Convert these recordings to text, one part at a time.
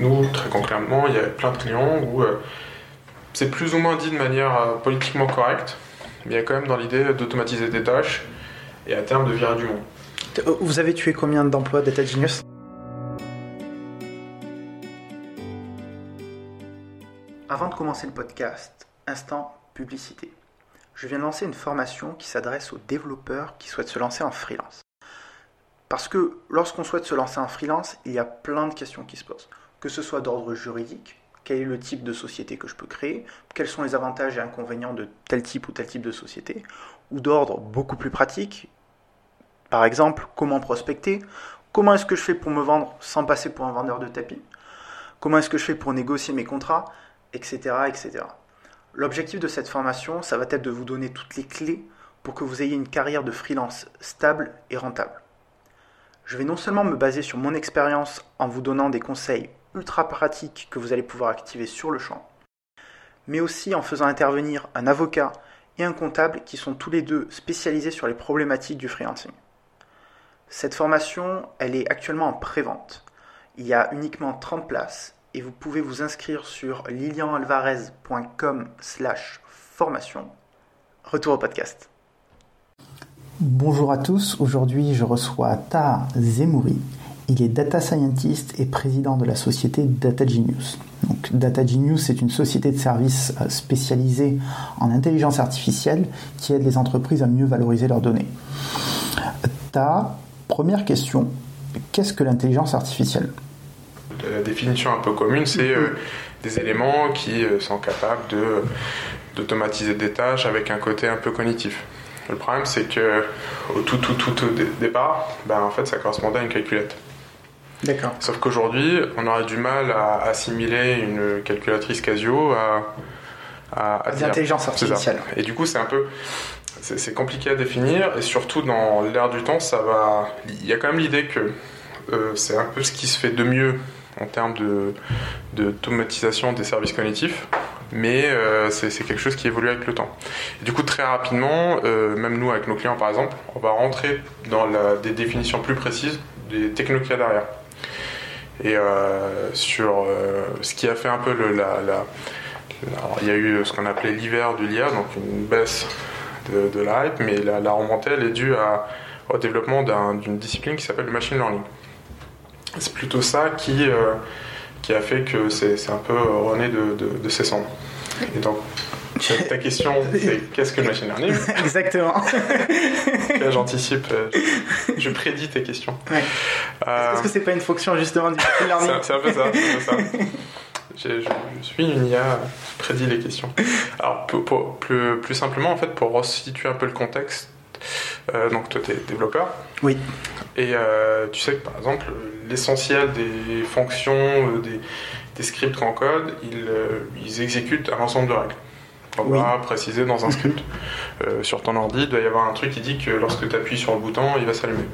nous, très concrètement, il y a plein de clients où c'est plus ou moins dit de manière politiquement correcte, mais il y a quand même dans l'idée d'automatiser des tâches et à terme de virer du monde. Vous avez tué combien d'emplois Data Genius? Avant de commencer le podcast, instant publicité. Je viens de lancer une formation qui s'adresse aux développeurs qui souhaitent se lancer en freelance. Parce que lorsqu'on souhaite se lancer en freelance, il y a plein de questions qui se posent. Que ce soit d'ordre juridique, quel est le type de société que je peux créer, quels sont les avantages et inconvénients de tel type ou tel type de société, ou d'ordre beaucoup plus pratique, par exemple, comment prospecter, comment est-ce que je fais pour me vendre sans passer pour un vendeur de tapis, comment est-ce que je fais pour négocier mes contrats, etc. etc. L'objectif de cette formation, ça va être de vous donner toutes les clés pour que vous ayez une carrière de freelance stable et rentable. Je vais non seulement me baser sur mon expérience en vous donnant des conseils ultra pratiques que vous allez pouvoir activer sur le champ, mais aussi en faisant intervenir un avocat et un comptable qui sont tous les deux spécialisés sur les problématiques du freelancing. Cette formation, elle est actuellement en pré-vente. Il y a uniquement 30 places et vous pouvez vous inscrire sur lilianalvarez.com slash formation. Retour au podcast. Bonjour à tous, aujourd'hui je reçois Taha Zemouri. Il est data scientist et président de la société Data Genius. Donc, Data Genius une société de services euh, spécialisée en intelligence artificielle qui aide les entreprises à mieux valoriser leurs données. Taha, Première question, qu'est-ce que l'intelligence artificielle? La définition un peu commune, c'est euh, des éléments qui euh, sont capables de, d'automatiser des tâches avec un côté un peu cognitif. Le problème, c'est que au tout, tout, tout, départ, ben, en fait, ça correspondait à une calculette. D'accord. Sauf qu'aujourd'hui, on aurait du mal à assimiler une calculatrice Casio à, à, l'intelligence artificielle. Et du coup, c'est un peu c'est compliqué à définir et surtout dans l'air du temps, ça va. Il y a quand même l'idée que euh, c'est un peu ce qui se fait de mieux en termes de d'automatisation des services cognitifs, mais euh, c'est quelque chose qui évolue avec le temps. du coup, très rapidement, euh, même nous avec nos clients par exemple, on va rentrer dans la, des définitions plus précises des technos qu'il y a derrière. Et sur ce qui a fait un peu la, alors, il y a eu ce qu'on appelait l'hiver du l'IA, donc une baisse de, de la hype, mais la, remontée, elle est due au développement d'une discipline qui s'appelle le machine learning. C'est plutôt ça qui, euh, qui a fait que c'est un peu rené de, de, ses cendres. Ta question, c'est qu'est-ce que le machine learning Exactement. J'anticipe, euh, je prédis tes questions. Ouais. Euh, Est-ce que c'est pas une fonction justement du machine learning C'est un peu ça. ça. Je, suis une IA, prédit les questions. Alors, plus, plus, simplement, en fait, pour resituer un peu le contexte, euh, donc toi, tu es développeur. Oui. Et euh, tu sais que, par exemple, l'essentiel des fonctions, euh, des, des, scripts qu'on code, ils, ils, exécutent un ensemble de règles. On va préciser dans un script. sur ton ordi, il doit y avoir un truc qui dit que lorsque tu appuies sur le bouton, il va s'allumer.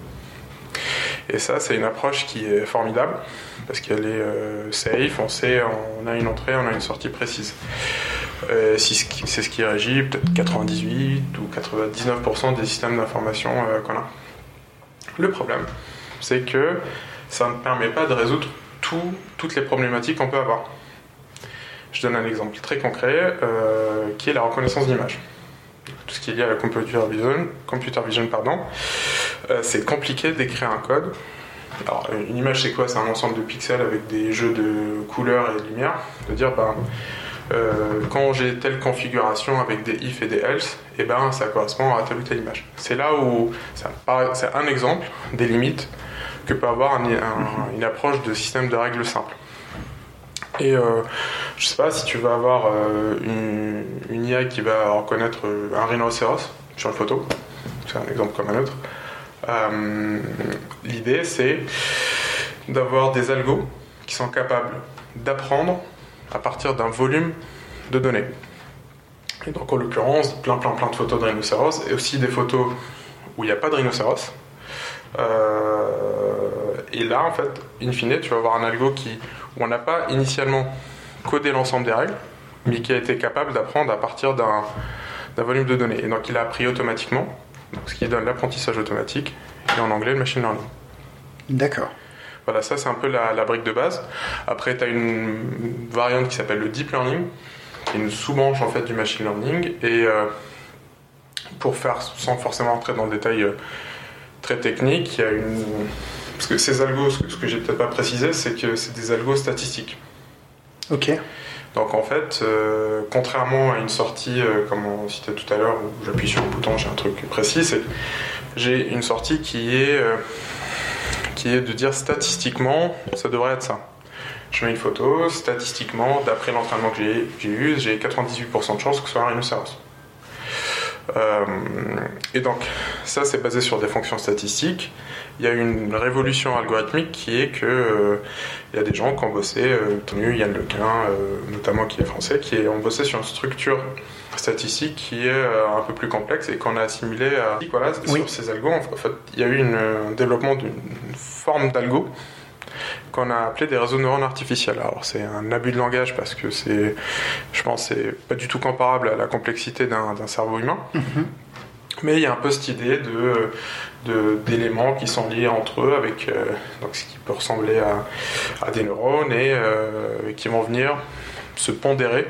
Et ça, c'est une approche qui est formidable parce qu'elle est euh, safe, on sait, on a une entrée, on a une sortie précise. Euh, c'est ce qui régit peut-être 98 ou 99% des systèmes d'information euh, qu'on a. Le problème, c'est que ça ne permet pas de résoudre toutes les problématiques qu'on peut avoir. Je donne un exemple très concret qui est la reconnaissance d'image. Tout ce qui est lié à la computer vision, computer vision pardon, c'est compliqué d'écrire un code alors, une image, c'est quoi? C'est un ensemble de pixels avec des jeux de couleurs et de lumière. De dire, ben, euh, quand j'ai telle configuration avec des if et des else, et eh ben, ça correspond à telle ou telle image. C'est là où c'est un exemple des limites que peut avoir une approche de système de règles simples. Et euh, je sais pas si tu vas avoir euh, une, IA qui va reconnaître un rhinocéros sur une photo, c'est un exemple comme un autre. Euh, l'idée, c'est d'avoir des algos qui sont capables d'apprendre à partir d'un volume de données. Et donc, en l'occurrence, plein, plein, plein de photos de rhinocéros et aussi des photos où il n'y a pas de rhinocéros. Euh, et là, en fait, in fine, tu vas avoir un algo qui, on n'a pas initialement codé l'ensemble des règles, mais qui a été capable d'apprendre à partir d'un volume de données. Et donc, il a appris automatiquement ce qui donne l'apprentissage automatique, et en anglais le machine learning. D'accord. Voilà, ça c'est un peu la, la, brique de base. Après, tu as une variante qui s'appelle le deep learning, qui est une sous-branche en fait du machine learning. Et euh, pour faire, sans forcément entrer dans le détail euh, très technique, il y a une. Parce que ces algos, ce que, que j'ai peut-être pas précisé, c'est que c'est des algos statistiques. Ok. Donc en fait, euh, contrairement à une sortie, euh, comme on citait tout à l'heure, où j'appuie sur un bouton, j'ai un truc précis, c'est j'ai une sortie qui est, euh, qui est de dire statistiquement, ça devrait être ça. Je mets une photo, statistiquement, d'après l'entraînement que j'ai eu, j'ai 98% de chance que ce soit un rhinocéros. Euh, et donc, ça, c'est basé sur des fonctions statistiques. Il y a une révolution algorithmique qui est que euh, il y a des gens qui ont bossé, euh, tenu Yann Lequin, notamment qui est français, qui ont bossé sur une structure statistique qui est un peu plus complexe et qu'on a assimilé à. Voilà, Oui. sur ces algos, en fait, il y a eu une- un développement d'une forme d'algo qu'on a appelé des réseaux de neurones artificiels. Alors c'est un abus de langage parce que c'est, je pense, c'est pas du tout comparable à la complexité d'un cerveau humain. Mais il y a un peu cette idée de d'éléments qui sont liés entre eux avec euh, donc ce qui peut ressembler à, à des neurones et euh, qui vont venir se pondérer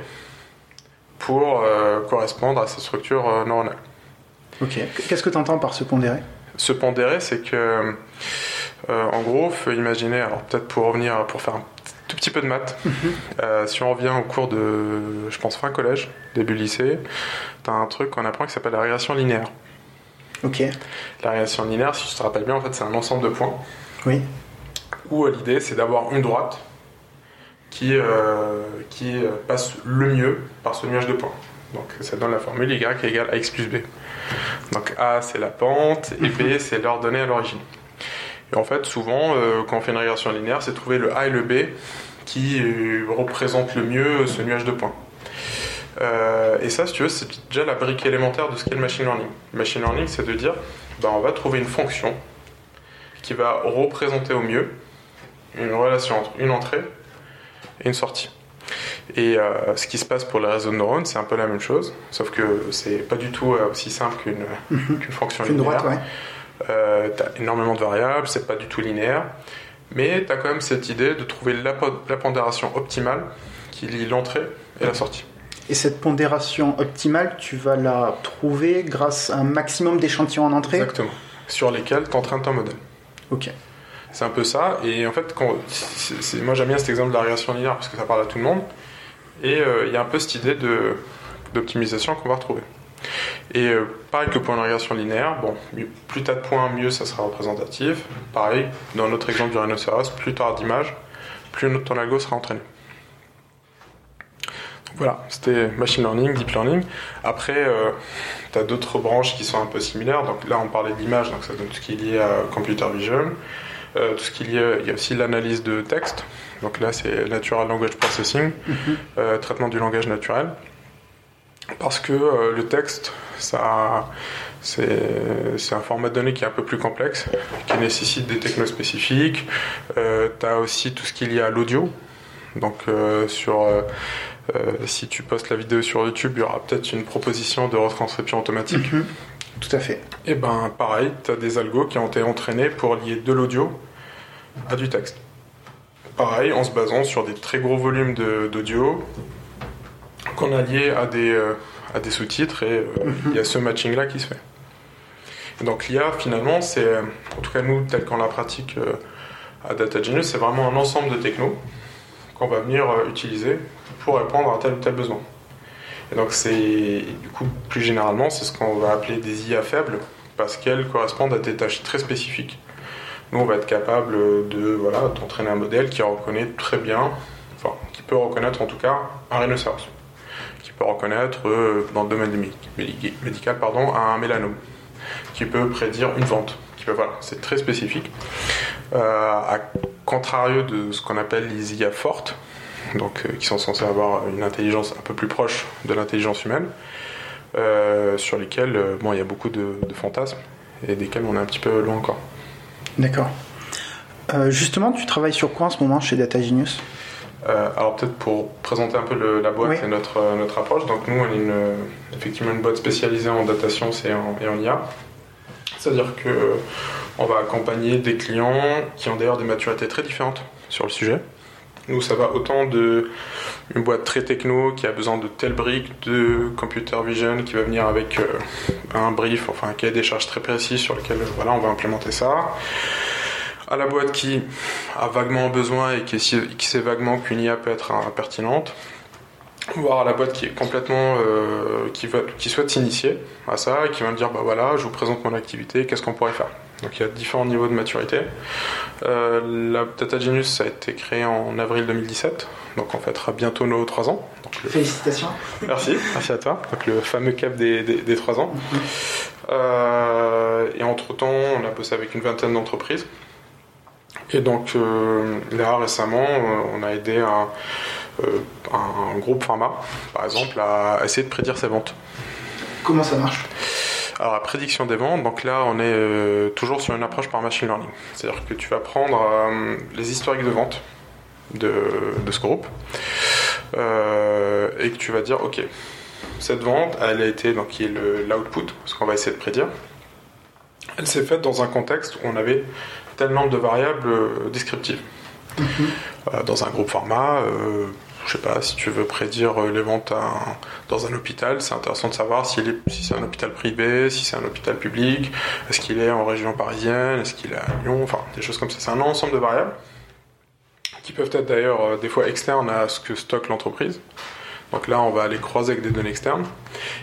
pour euh, correspondre à ces structures neuronales. Ok. Qu'est-ce que tu entends par se pondérer? Se pondérer, c'est que, en gros, faut imaginer, alors peut-être pour revenir, pour faire un tout petit peu de maths, euh, si on revient au cours de, je pense, fin collège, début lycée, t'as un truc qu'on apprend qui s'appelle la régression linéaire. Ok. La régression linéaire, si je te rappelle bien, en fait, c'est un ensemble de points Oui. où euh, l'idée, c'est d'avoir une droite qui, euh, qui euh, passe le mieux par ce nuage de points. Donc ça donne la formule y égale ax plus b. Donc a c'est la pente et b c'est l'ordonnée à l'origine. Et en fait souvent euh, quand on fait une régression linéaire c'est trouver le a et le b qui euh, représentent le mieux ce nuage de points. Euh, et ça si tu veux c'est déjà la brique élémentaire de ce qu'est le machine learning. Le machine learning c'est de dire bah, on va trouver une fonction qui va représenter au mieux une relation entre une entrée et une sortie. Et euh, ce qui se passe pour les réseaux de neurones, c'est un peu la même chose, sauf que c'est pas du tout euh, aussi simple qu'une qu'une fonction Une linéaire. droite, ouais. Euh, t'as énormément de variables, c'est pas du tout linéaire, mais t'as quand même cette idée de trouver la, po- la pondération optimale qui lie l'entrée et la sortie. Et cette pondération optimale, tu vas la trouver grâce à un maximum d'échantillons en entrée? Exactement. Sur lesquels t'entraînes ton modèle. Ok. C'est un peu ça. Et en fait, quand, moi j'aime bien cet exemple de la régression linéaire parce que ça parle à tout le monde. Et euh, il y a un peu cette idée d'optimisation qu'on va retrouver. Et euh, pareil que pour une régression linéaire, bon, plus tu as de points, mieux ça sera représentatif. Pareil, dans notre exemple du rhinocéros, plus tu auras d'images, plus ton algo sera entraîné. Donc voilà, c'était machine learning, deep learning. Après, tu as d'autres branches qui sont un peu similaires. Donc là, on parlait d'image, donc ça donne tout ce qui est lié à computer vision. Euh, tout ce il y a aussi l'analyse de texte. Donc là, c'est Natural Language Processing, euh, traitement du langage naturel. Parce que euh, le texte, ça, c'est un format de données qui est un peu plus complexe, qui nécessite des technos spécifiques. Euh, tu as aussi tout ce qui est lié à l'audio. Donc euh, sur, euh, si tu postes la vidéo sur YouTube, il y aura peut-être une proposition de retranscription automatique. Mhm. Tout à fait. Et ben pareil, tu as des algos qui ont été entraînés pour lier de l'audio à du texte. Pareil, en se basant sur des très gros volumes d'audio qu'on a liés à des, euh, sous-titres et euh, il y a ce matching-là qui se fait. Donc l'IA, finalement, c'est, en tout cas nous, tel qu'on la pratique euh, à Data Genius, c'est vraiment un ensemble de technos qu'on va venir utiliser pour répondre à tel ou tel besoin. Et donc c'est du coup plus généralement c'est ce qu'on va appeler des IA faibles parce qu'elles correspondent à des tâches très spécifiques. Nous on va être capable de voilà d'entraîner un modèle qui reconnaît très bien, enfin qui peut reconnaître en tout cas un rhinocéros, qui peut reconnaître euh, dans le domaine médical pardon un mélanome, qui peut prédire une vente, qui peut voilà c'est très spécifique. Euh, à contrario de ce qu'on appelle les IA fortes, donc euh, qui sont censés avoir une intelligence un peu plus proche de l'intelligence humaine, sur lesquels euh, bon, il y a beaucoup de, fantasmes et desquels on est un petit peu loin encore. D'accord. Justement, tu travailles sur quoi en ce moment chez Data Genius? Euh, alors peut-être pour présenter un peu le- la boîte Oui. et notre, euh, notre approche. Donc nous, on est une, euh, effectivement une boîte spécialisée en data science et en, et en IA. C'est-à-dire que On va accompagner des clients qui ont d'ailleurs des maturités très différentes sur le sujet. Nous, ça va autant de une boîte très techno qui a besoin de telle brique de computer vision qui va venir avec un brief, enfin un cahier des charges très précis sur lequel voilà, on va implémenter ça. À la boîte qui a vaguement besoin et qui, sait vaguement qu'une IA peut être pertinente voire à la boîte qui est complètement euh, qui, va, qui souhaite s'initier à ça et qui va me dire bah voilà je vous présente mon activité qu'est-ce qu'on pourrait faire? Donc il y a différents niveaux de maturité. Euh, la Data Genius a été créée en avril 2017 donc on fêtera bientôt nos 3 ans. Félicitations. Merci. Merci à toi. Donc le fameux cap des, des, 3 ans. Mhm. euh, et entre temps on a bossé avec une vingtaine d'entreprises et donc là récemment on a aidé un euh, un groupe pharma, par exemple, à essayer de prédire ses ventes. Comment ça marche? Alors la prédiction des ventes, donc là on est euh, toujours sur une approche par machine learning. C'est-à-dire que tu vas prendre euh, les historiques de vente de, ce groupe et que tu vas dire ok, cette vente elle a été, donc qui est l'output, ce qu'on va essayer de prédire, elle s'est faite dans un contexte où on avait tel nombre de variables descriptives. Mhm. dans un groupe pharma, je sais pas, si tu veux prédire euh, les ventes dans un hôpital, c'est intéressant de savoir si, c'est un hôpital privé, si c'est un hôpital public, est-ce qu'il est en région parisienne, est-ce qu'il est à Lyon, enfin des choses comme ça. C'est un ensemble de variables qui peuvent être d'ailleurs euh, des fois externes à ce que stocke l'entreprise. Donc là, on va aller croiser avec des données externes.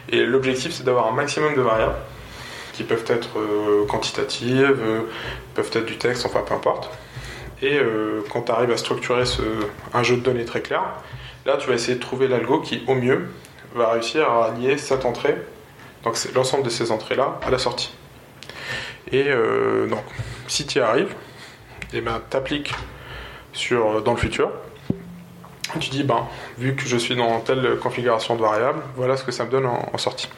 Et l'objectif, c'est d'avoir un maximum de variables peuvent être euh, quantitatives, peuvent être du texte, enfin peu importe et euh, quand tu arrives à structurer un jeu de données très clair, là tu vas essayer de trouver l'algo qui, au mieux, va réussir à allier cette entrée, donc l'ensemble de ces entrées-là, à la sortie. Et euh, donc, si tu y arrives, et eh ben, tu appliques sur, dans le futur. Tu dis, ben, vu que je suis dans telle configuration de variable, voilà ce que ça me donne en sortie.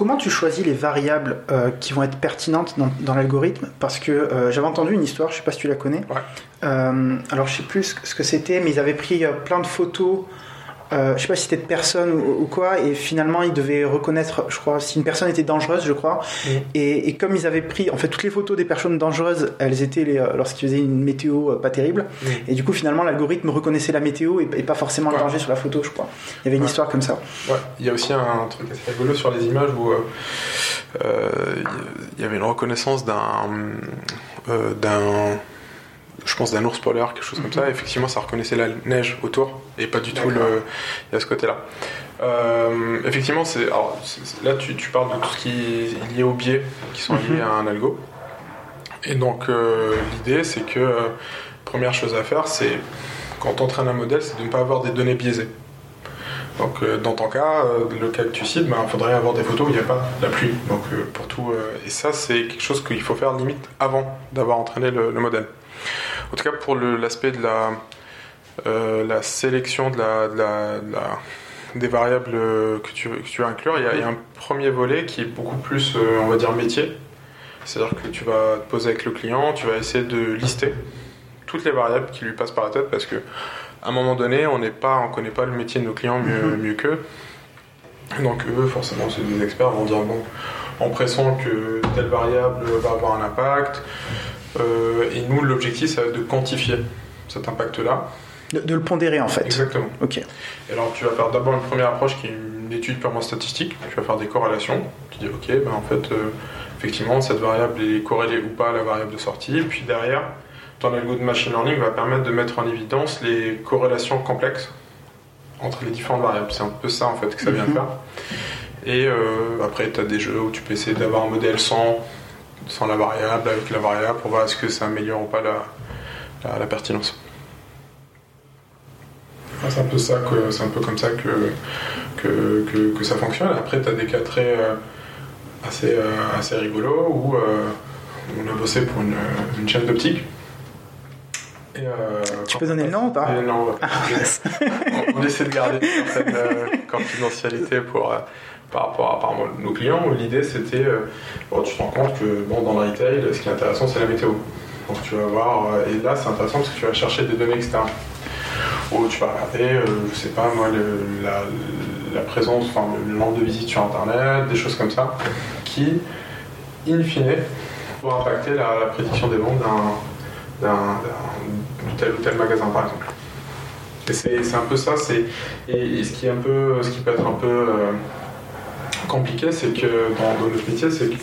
Comment tu choisis les variables euh, qui vont être pertinentes dans, l'algorithme? Parce que euh, j'avais entendu une histoire, je sais pas si tu la connais. Euh, alors je sais plus ce que c'était, mais ils avaient pris plein de photos euh, je sais pas si c'était de personne ou, quoi, et finalement ils devaient reconnaître, je crois, si une personne était dangereuse, je crois. Et, comme ils avaient pris, en fait, toutes les photos des personnes dangereuses, elles étaient euh, lorsqu'ils faisaient une météo euh, pas terrible. Et du coup, finalement, l'algorithme reconnaissait la météo et, pas forcément le danger sur la photo, je crois. Il y avait une histoire comme ça. Ouais, il y a aussi un truc assez rigolo sur les images où il y avait une reconnaissance d'un d'un je pense d'un ours polaire, quelque chose comme ça. Mhm. Effectivement, ça reconnaissait la neige autour et pas du tout le. Il y a ce côté-là. Euh, effectivement, c'est là tu, tu, parles de tout ce qui est lié aux biais qui sont liés mhm. à un algo. Et donc euh, l'idée, c'est que euh, première chose à faire, c'est quand on entraîne un modèle, c'est de ne pas avoir des données biaisées. Donc dans ton cas, le cas que tu cites, il ben, faudrait avoir des photos où il n'y a pas la pluie. Donc pour tout, et ça c'est quelque chose qu'il faut faire limite avant d'avoir entraîné le modèle. En tout cas, pour l'aspect de la, euh, la sélection de la, des variables que tu, que tu vas inclure, il y, a, un premier volet qui est beaucoup plus, euh, on va dire, métier. C'est-à-dire que tu vas te poser avec le client, tu vas essayer de lister toutes les variables qui lui passent par la tête parce que à un moment donné, on n'est pas, on connaît pas le métier de nos clients mieux, mhm. mieux qu'eux. Donc eux, forcément, c'est des experts vont dire bon, en pressant que telle variable va avoir un impact, et nous, l'objectif, c'est de quantifier cet impact-là. De, le pondérer en fait. Exactement. Ok. Et alors tu vas faire d'abord une première approche qui est une étude purement statistique. Tu vas faire des corrélations. Tu dis ok, ben en fait, euh, effectivement, cette variable est corrélée ou pas à la variable de sortie. Puis derrière, ton algo de machine learning va permettre de mettre en évidence les corrélations complexes entre les différentes variables. C'est un peu ça en fait que ça vient de mhm. faire. Et euh, après, tu as des jeux où tu peux essayer d'avoir un modèle sans sans la variable, avec la variable, pour voir est-ce que ça améliore ou pas la, la, pertinence. C'est un peu ça que c'est un peu comme ça que, que, que, ça fonctionne. Après, tu as des cas très euh, assez, euh, assez rigolos où euh, on a bossé pour une, une chaîne d'optique. Tu peux donner le nom ou pas Non, on, on, essaie de garder une certaine confidentialité pour, par rapport à nos clients, l'idée c'était, euh, tu te rends compte que bon, dans le retail, ce qui est intéressant c'est la météo. Donc tu vas voir, euh, et là c'est intéressant parce que tu vas chercher des données externes. Ou tu vas regarder, euh, je sais pas moi, la, présence, enfin le nombre de visites sur internet, des choses comme ça, qui, in fine, pouvoir impacter la, prédiction des ventes d'un tel ou tel magasin par exemple. Et c'est un peu ça, et, ce qui est un peu, ce qui peut être un peu euh, compliqué, c'est que dans, notre métier, c'est que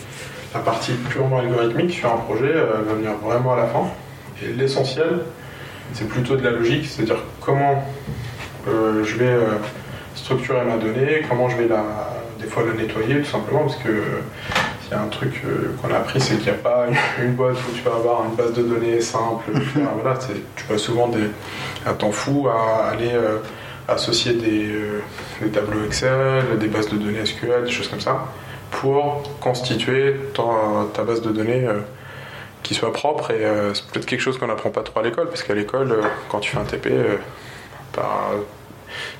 la partie purement algorithmique sur un projet euh, va venir vraiment à la fin. Et l'essentiel, c'est plutôt de la logique, c'est-à-dire comment euh, je vais structurer ma donnée, comment je vais la, des fois la nettoyer tout simplement, parce que il y a un truc euh, qu'on a appris, c'est qu'il n'y a pas une boîte où tu vas avoir une base de données simple. voilà, tu passes souvent des, un temps fou à aller euh, associer euh, des, tableaux Excel, des bases de données SQL, des choses comme ça, pour constituer ta, base de données qui soit propre. Et c'est peut-être quelque chose qu'on n'apprend pas trop à l'école, parce qu'à l'école, quand tu fais un TP, bah,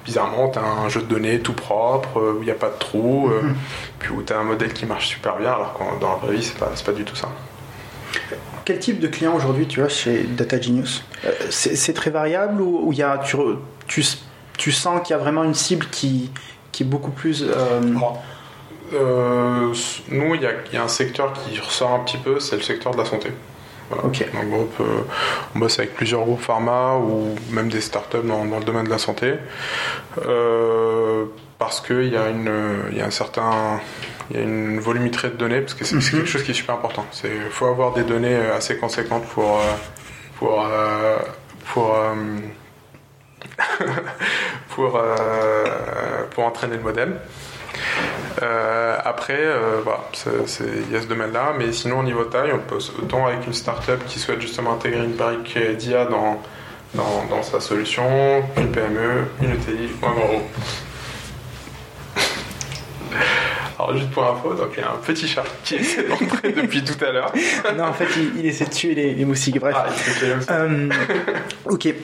bizarrement, tu as un jeu de données tout propre, où il n'y a pas de trous, euh, mhm. puis où tu as un modèle qui marche super bien, alors que dans la vraie vie, c'est pas, pas du tout ça. Quel type de client aujourd'hui tu as chez Data Genius? Euh, C'est très variable ou, y a, tu, tu, tu sens qu'il y a vraiment une cible qui, qui est beaucoup plus. Euh, nous, il y, y, a un secteur qui ressort un petit peu, c'est le secteur de la santé. Groupe, on bosse avec plusieurs groupes pharma ou même des startups dans, dans le domaine de la santé. Euh, parce qu'il y, a une, y a un certain. Il y a une volumétrie de données, parce que c'est mhm. quelque chose qui est super important. Il faut avoir des données assez conséquentes pour. Euh, pour, euh, pour pour, pour entraîner le modèle. Euh, après, euh, voilà, il y a ce domaine-là, mais sinon au niveau taille, on peut autant avec une startup qui souhaite justement intégrer une brique d'IA dans, dans, sa solution, une PME, une ETI ou un grand groupe. Alors juste pour info, donc il y a un petit chat qui essaie d'entrer depuis tout à l'heure. non, en fait, il, essaie de tuer les, moustiques. Bref. Ah, euh, ok.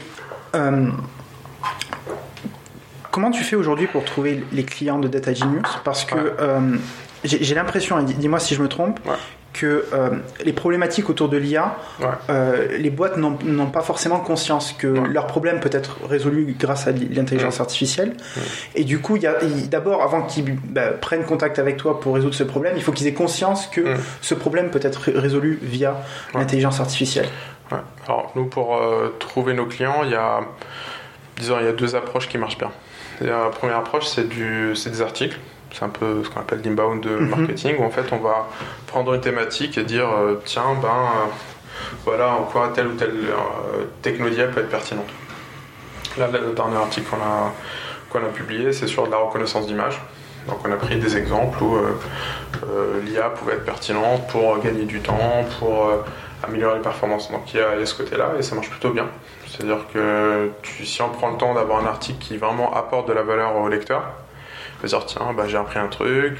Comment tu fais aujourd'hui pour trouver les clients de Data Genius? Parce que euh, j'ai l'impression, dis-moi si je me trompe, que euh, les problématiques autour de l'IA, euh, les boîtes n'ont pas forcément conscience que leur problème peut être résolu grâce à l'intelligence artificielle. Et du coup, d'abord, avant qu'ils bah, prennent contact avec toi pour résoudre ce problème, il faut qu'ils aient conscience que ce problème peut être résolu via l'intelligence artificielle. Alors, nous, pour trouver nos clients, il y a, disons, il y a deux approches qui marchent bien. La première approche, c'est des articles. C'est un peu ce qu'on appelle l'inbound mhm. marketing, où en fait on va prendre une thématique et dire euh, tiens, ben euh, voilà en quoi telle ou telle euh, technologie peut être pertinente. Là, le dernier article qu'on a, qu'on a publié, c'est sur de la reconnaissance d'image. Donc on a pris des exemples où l'IA pouvait être pertinente pour gagner du temps, pour améliorer les performances. Donc il y a ce côté-là et ça marche plutôt bien. C'est-à-dire que si on prend le temps d'avoir un article qui vraiment apporte de la valeur au lecteur, va dire tiens, bah, j'ai appris un truc,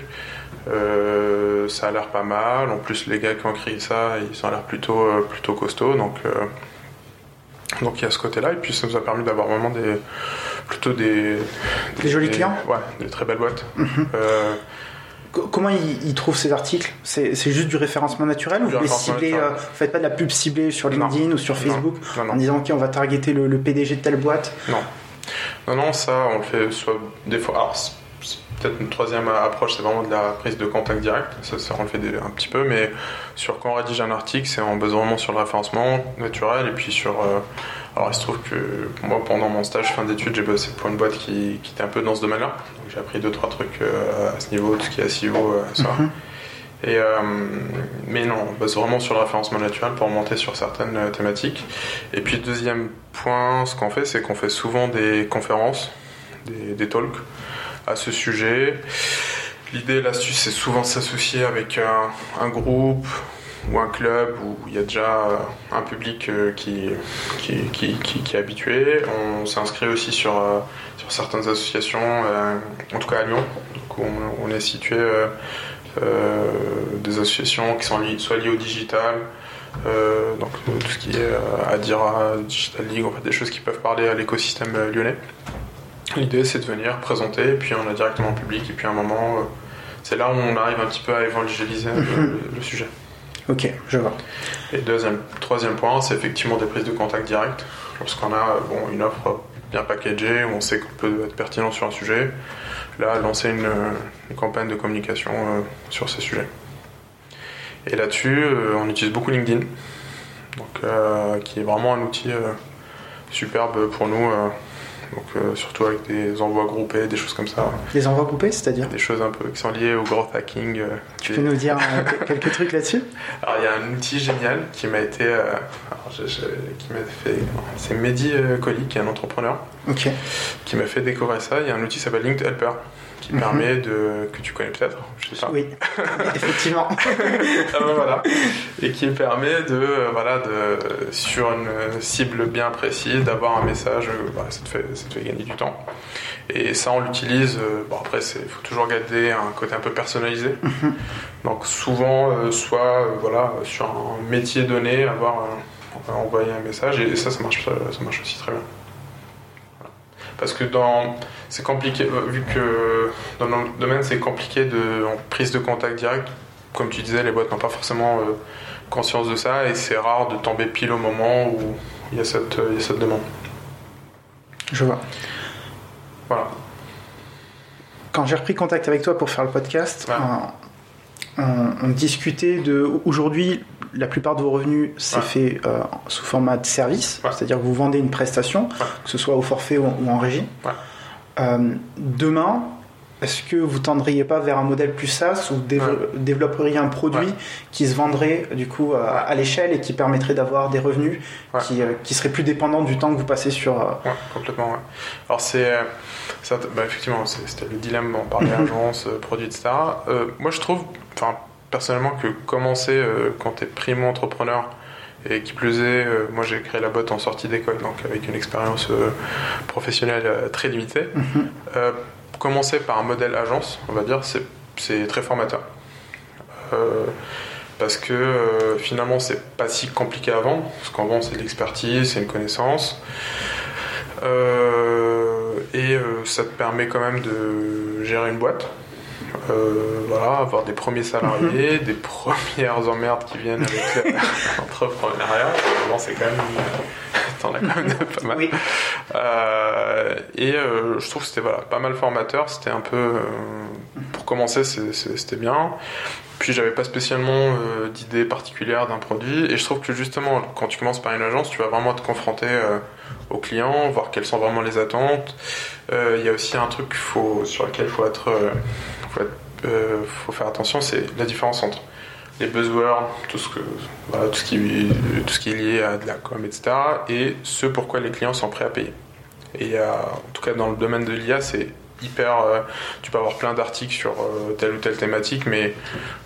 euh, ça a l'air pas mal. En plus, les gars qui ont écrit ça, ils ont l'air plutôt, euh, plutôt costauds. Donc, euh, donc il y a ce côté-là. Et puis ça nous a permis d'avoir vraiment des, plutôt des, des, jolis clients. Ouais, des très belles boîtes. Comment ils, trouvent ces articles? C'est juste du référencement naturel ou vous ciblez, euh, faites pas de la pub ciblée sur LinkedIn ou sur Facebook en disant ok on va targeter le, PDG de telle boîte? Non. Non, non, ça on le fait soit des fois. Alors, peut-être une troisième approche, c'est vraiment de la prise de contact direct. Ça, ça on le fait un petit peu, mais sur quand on rédige un article, c'est en besoin vraiment sur le référencement naturel et puis sur. Euh, alors il se trouve que moi pendant mon stage fin d'études j'ai bossé pour une boîte qui, qui, était un peu dans ce domaine-là. Donc j'ai appris deux trois trucs euh, à ce niveau, tout ce qui est SEO, euh, ça. Mhm. Et, euh, mais non, on bosse vraiment sur le référencement naturel pour monter sur certaines thématiques. Et puis deuxième point, ce qu'on fait, c'est qu'on fait souvent des conférences, des, des talks à ce sujet. L'idée, l'astuce, c'est souvent s'associer avec un, un, groupe ou un club où il y a déjà euh, un public euh, qui, qui, qui, qui est habitué. On s'inscrit aussi sur, euh, sur certaines associations, en tout cas à Lyon. Donc on, est situé des associations qui sont soit liées au digital, donc tout ce qui est Adira, Digital League, en fait, des choses qui peuvent parler à l'écosystème lyonnais. L'idée c'est de venir présenter, et puis on a directement le public, et puis à un moment, c'est là où on arrive un petit peu à évangéliser le sujet. Ok, je vois. Et deuxième, troisième point, c'est effectivement des prises de contact direct. Lorsqu'on a bon, une offre bien packagée, où on sait qu'on peut être pertinent sur un sujet, là, lancer une, campagne de communication euh, sur ces sujets. Et là-dessus, on utilise beaucoup LinkedIn, donc, qui est vraiment un outil superbe pour nous. Donc euh, surtout avec des envois groupés, des choses comme ça. Des envois groupés, c'est-à-dire Des choses un peu qui sont liées au growth hacking. Euh, tu peux nous dire euh, quelques trucs là-dessus Alors il y a un outil génial qui m'a été, qui m'a fait, c'est Mehdi Colli qui est un entrepreneur, qui m'a fait découvrir ça. Il y a un outil qui s'appelle Linked Helper qui mhm. permet de que tu connais peut-être, je sais pas. Oui, effectivement. ah ben voilà. Et qui permet de voilà de sur une cible bien précise d'avoir un message, voilà, ça te fait ça te fait gagner du temps. Et ça on l'utilise. Euh, bon après c'est faut toujours garder un côté un peu personnalisé. Mhm. Donc souvent euh, soit euh, voilà sur un métier donné avoir envoyer un message et ça ça marche ça marche aussi très bien. Parce que dans c'est compliqué, euh, vu que dans notre domaine, c'est compliqué de, en prise de contact direct. Comme tu disais, les boîtes n'ont pas forcément euh, conscience de ça et c'est rare de tomber pile au moment où il y a cette, il y a cette demande. Je vois. Voilà. Quand j'ai repris contact avec toi pour faire le podcast, on, discutait de. Aujourd'hui, la plupart de vos revenus, c'est fait euh, sous format de service, c'est-à-dire que vous vendez une prestation, que ce soit au forfait ou, en régie. Euh, demain, est-ce que vous tendriez pas vers un modèle plus SaaS ou développeriez un produit qui se vendrait du coup à, l'échelle et qui permettrait d'avoir des revenus qui, euh, qui, seraient plus dépendants du temps que vous passez sur. Complètement. Alors c'est, bah, effectivement, c'était le dilemme. On parlait agence, produit, etc. moi, je trouve, enfin, personnellement, que commencer quand tu es primo entrepreneur et qui plus est, euh, moi j'ai créé la boîte en sortie d'école, donc avec une expérience euh, professionnelle euh, très limitée. Mhm. commencer par un modèle agence, on va dire, c'est très formateur. parce que finalement c'est pas si compliqué à vendre, parce qu'en vend c'est de l'expertise, c'est une connaissance. et ça te permet quand même de gérer une boîte. Euh, voilà, avoir des premiers salariés, mhm. des premières emmerdes qui viennent avec l'entrepreneuriat. c'est quand même. T'en as quand même pas mal. Euh, et euh, je trouve que c'était voilà, pas mal formateur. C'était un peu. pour commencer, c'était bien. Puis j'avais pas spécialement d'idée particulière d'un produit. Et je trouve que justement, quand tu commences par une agence, tu vas vraiment te confronter aux clients, voir quelles sont vraiment les attentes. Il y a aussi un truc faut, sur lequel il faut être il euh, faut faire attention, c'est la différence entre les buzzwords, tout ce, que, tout, ce qui, tout ce qui est lié à de la com, etc., et ce pourquoi les clients sont prêts à payer. Et en tout cas, dans le domaine de l'IA, c'est hyper. Euh, tu peux avoir plein d'articles sur euh, telle ou telle thématique, mais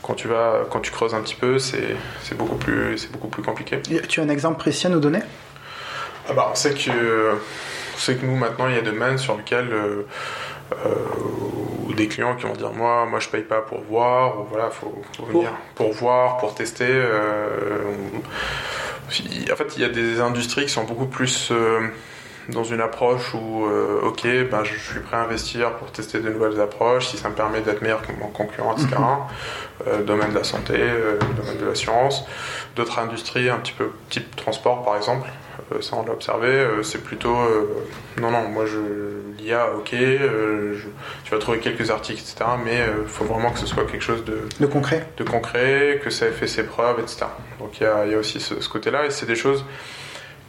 quand tu, vas, quand tu creuses un petit peu, c'est beaucoup, plus, beaucoup plus compliqué. Tu as un exemple précis à nous donner? Ah bah, on, sait que, on que nous, maintenant, il y a des domaines sur lesquels euh, ou des clients qui vont dire moi moi je paye pas pour voir ou voilà faut, venir pour voir pour tester euh, en fait il y a des industries qui sont beaucoup plus euh, dans une approche où ok ben je suis prêt à investir pour tester de nouvelles approches si ça me permet d'être meilleur que mon concurrent etc mhm. domaine de la santé domaine de l'assurance d'autres industries un petit peu type transport par exemple euh, ça on l'a observé, euh, c'est plutôt euh, non non moi je l'IA ok, tu vas trouver quelques articles etc mais il faut vraiment que ce soit quelque chose de, de concret, de concret, que ça ait fait ses preuves etc. Donc il y a, y a, aussi ce, côté-là et c'est des choses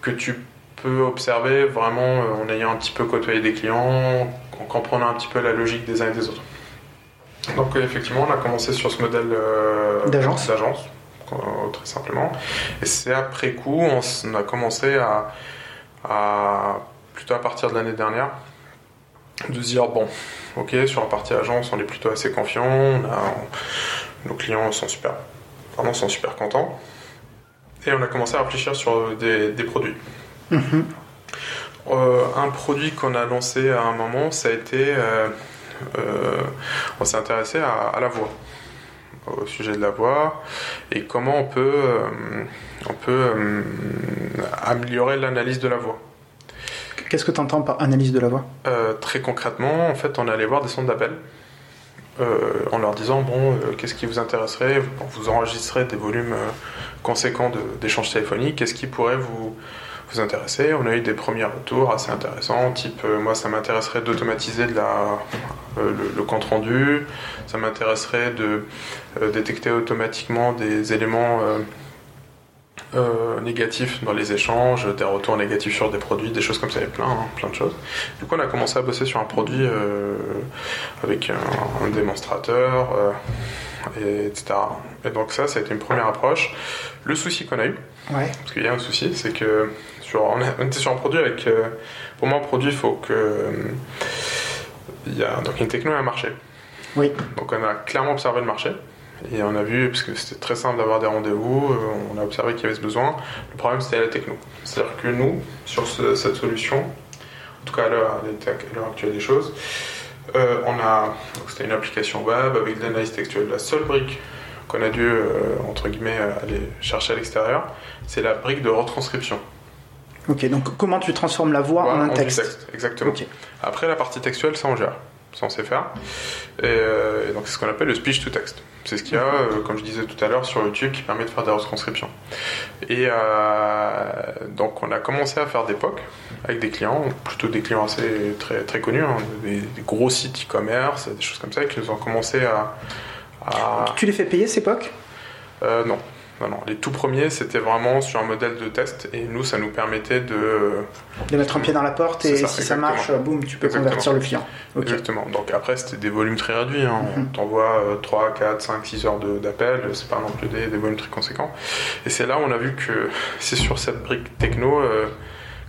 que tu peux observer vraiment en ayant un petit peu côtoyé des clients, en comprenant un petit peu la logique des uns et des autres. Donc effectivement on a commencé sur ce modèle d'agence euh, très simplement. Et c'est après coup, on, a commencé à, plutôt à partir de l'année dernière, de se dire bon, ok, sur la partie agence, on est plutôt assez confiant, nos clients sont super, sont super contents. Et on a commencé à réfléchir sur des, produits. Mm-hmm. Euh, un produit qu'on a lancé à un moment, ça a été, euh, on s'est intéressé à la voix au sujet de la voix et comment on peut, euh, on peut euh, améliorer l'analyse de la voix. Qu'est-ce que tu entends par analyse de la voix euh, Très concrètement, en fait, on allait voir des centres d'appel en leur disant bon, qu'est-ce qui vous intéresserait? Vous enregistrez des volumes conséquents d'échanges téléphoniques. Qu'est-ce qui pourrait vous, vous intéresser. On a eu des premiers retours assez intéressants, type moi ça m'intéresserait d'automatiser de la, le, compte rendu, ça m'intéresserait de détecter automatiquement des éléments négatifs dans les échanges, des retours négatifs sur des produits, des choses comme ça, il y a plein, hein, plein de choses. Du coup, on a commencé à bosser sur un produit avec un, un démonstrateur, et, etc. Et donc ça, ça a été une première approche. Le souci qu'on a eu, parce qu'il y a un souci, c'est que sur, on, était sur un produit avec, euh, pour moi, un produit, il faut que il y a donc une techno et un marché. Oui. Donc on a clairement observé le marché. Et on a vu, parce que c'était très simple d'avoir des rendez-vous, euh, on a observé qu'il y avait ce besoin. Le problème, c'était la techno. C'est-à-dire que nous, sur cette solution, en tout cas à l'heure actuelle des choses, euh, on a, c'était une application web avec de l'analyse textuelle. La seule brique qu'on a dû, euh, entre guillemets, aller chercher à l'extérieur, c'est la brique de retranscription. Ok, donc comment tu transformes la voix en un texte. Exactement. Après, la partie textuelle, ça on gère, ça on sait faire. Et, euh, donc c'est ce qu'on appelle le speech to text. C'est ce qu'il y a, comme je disais tout à l'heure, sur YouTube qui permet de faire des retranscriptions. Et donc on a commencé à faire des POC avec des clients, plutôt des clients assez très, très connus, hein, des, gros sites e-commerce, des choses comme ça, qui nous ont commencé à. Tu les fais payer ces POC? Euh, Non. Non, non, les tout premiers, c'était vraiment sur un modèle de test et nous, ça nous permettait de. De mettre un pied dans la porte et si ça marche, boum, tu peux convertir le client. Exactement. Donc après, c'était des volumes très réduits. Hein. On mhm. t'envoie 3, 4, 5, 6 heures d'appel, c'est pas non plus des, volumes très conséquents. Et c'est là où on a vu que c'est sur cette brique techno. Euh,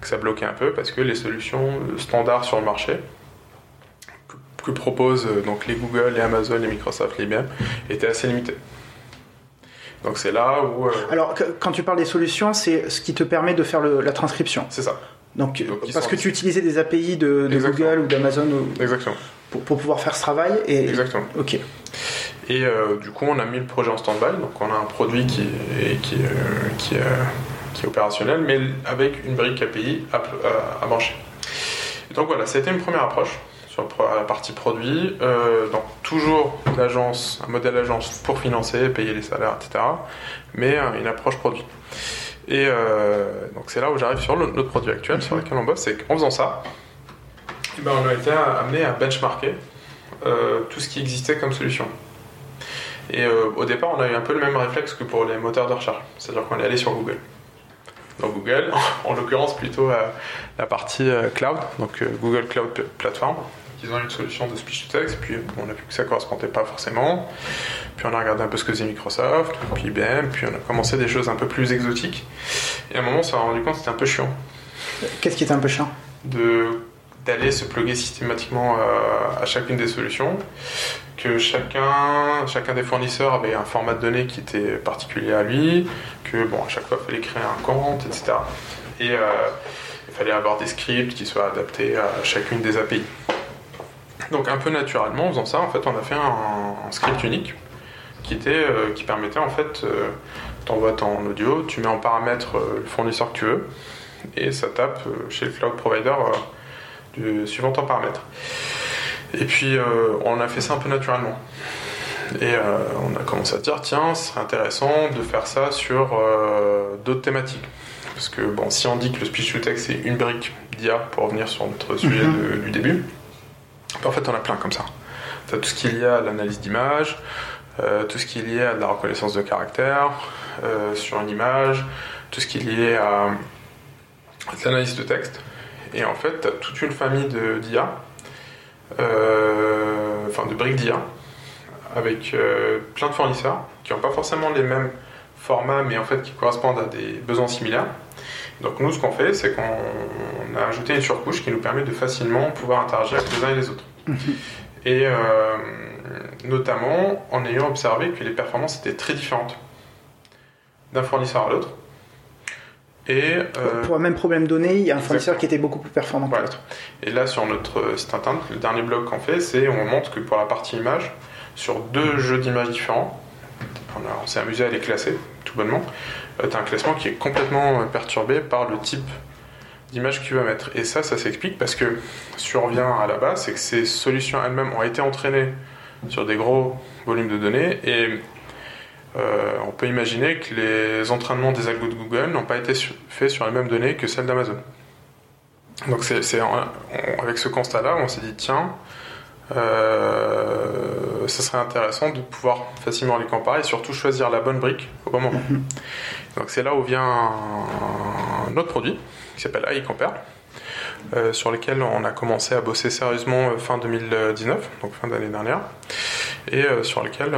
que ça bloquait un peu parce que les solutions standards sur le marché que, proposent euh, donc les Google, les Amazon, les Microsoft, les IBM étaient assez limitées. Donc c'est là où. Euh, Alors quand tu parles des solutions, c'est ce qui te permet de faire la transcription. C'est ça. Donc, parce que tu utilisais des API de, Google ou d'Amazon Exactement. Pour, pour, pouvoir faire ce travail. Et... Exactement. Ok. Et euh, du coup, on a mis le projet en stand-by. Donc, on a un produit qui, qui, qui, qui est opérationnel, mais avec une brique API à, à, brancher. donc voilà, c'était une première approche sur la partie produit. Euh, donc toujours l'agence, un modèle agence pour financer, payer les salaires, etc. Mais euh, une approche produit. Et euh, donc c'est là où j'arrive sur notre produit actuel, sur lequel on bosse, c'est qu'en faisant ça, eh ben, on a été amené à benchmarker tout ce qui existait comme solution. Et au départ, on a eu un peu le même réflexe que pour les moteurs de recherche, c'est-à-dire qu'on est allé sur Google dans Google, en l'occurrence plutôt la partie euh, cloud, donc euh, Google Cloud Platform. Ils ont une solution de speech to text, puis on a vu que ça correspondait pas forcément. Puis on a regardé un peu ce que faisait Microsoft, puis IBM, puis on a commencé des choses un peu plus exotiques. Et à un moment, on s'est rendu compte que c'était un peu chiant. Qu'est-ce qui était un peu chiant? De d'aller se plugger systématiquement euh, à chacune des solutions, que chacun, chacun des fournisseurs avait un format de données qui était particulier à lui, que bon, à chaque fois il fallait créer un compte, etc. Et euh, il fallait avoir des scripts qui soient adaptés à chacune des API. Donc un peu naturellement, en faisant ça, en fait, on a fait un, script unique qui était, euh, qui permettait en fait, t'envoies ton audio, tu mets en paramètre le fournisseur que tu veux, et ça tape chez le cloud provider du suivant en paramètre. Et puis euh, on a fait ça un peu naturellement. Et euh, on a commencé à dire tiens, ce serait intéressant de faire ça sur euh, d'autres thématiques. Parce que bon, si on dit que le speech to text c'est une brique d'IA pour revenir sur notre sujet mhm. du début, en fait on a plein comme ça. Tu as tout ce qui est lié à l'analyse d'image, tout ce qui est lié à de la reconnaissance de caractère sur une image, tout ce qui est lié à l'analyse de texte. Et en fait, tu as toute une famille d'IA, euh, enfin de briques d'IA, avec euh, plein de fournisseurs qui n'ont pas forcément les mêmes formats, mais en fait qui correspondent à des besoins similaires. Donc nous, ce qu'on fait, c'est qu'on a ajouté une surcouche qui nous permet de facilement pouvoir interagir avec les uns et les autres. Mhm. Et euh, notamment en ayant observé que les performances étaient très différentes d'un fournisseur à l'autre. Et, euh, Pour un même problème donné, il y a un fournisseur qui était beaucoup plus performant que l'autre. Et là, sur notre site internet, le dernier blog qu'on fait, c'est on montre que pour la partie image, sur deux jeux d'images différents, on, s'est amusé à les classer, tout bonnement. Euh, tu as un classement qui est complètement euh, perturbé par le type d'image que tu vas mettre. Et ça, ça s'explique parce que survient à la base, c'est que ces solutions elles-mêmes ont été entraînées sur des gros volumes de données et on peut imaginer que les entraînements des algos de Google n'ont pas été faits sur les mêmes données que celles d'Amazon. Donc c'est avec ce constat-là, on s'est dit tiens, euh, ce serait intéressant de pouvoir facilement les comparer et surtout choisir la bonne brique au bon moment. Donc c'est là où vient un, autre produit qui s'appelle AI Compare, euh, sur lequel on a commencé à bosser sérieusement euh, fin 2019, donc fin d'année dernière, et sur lequel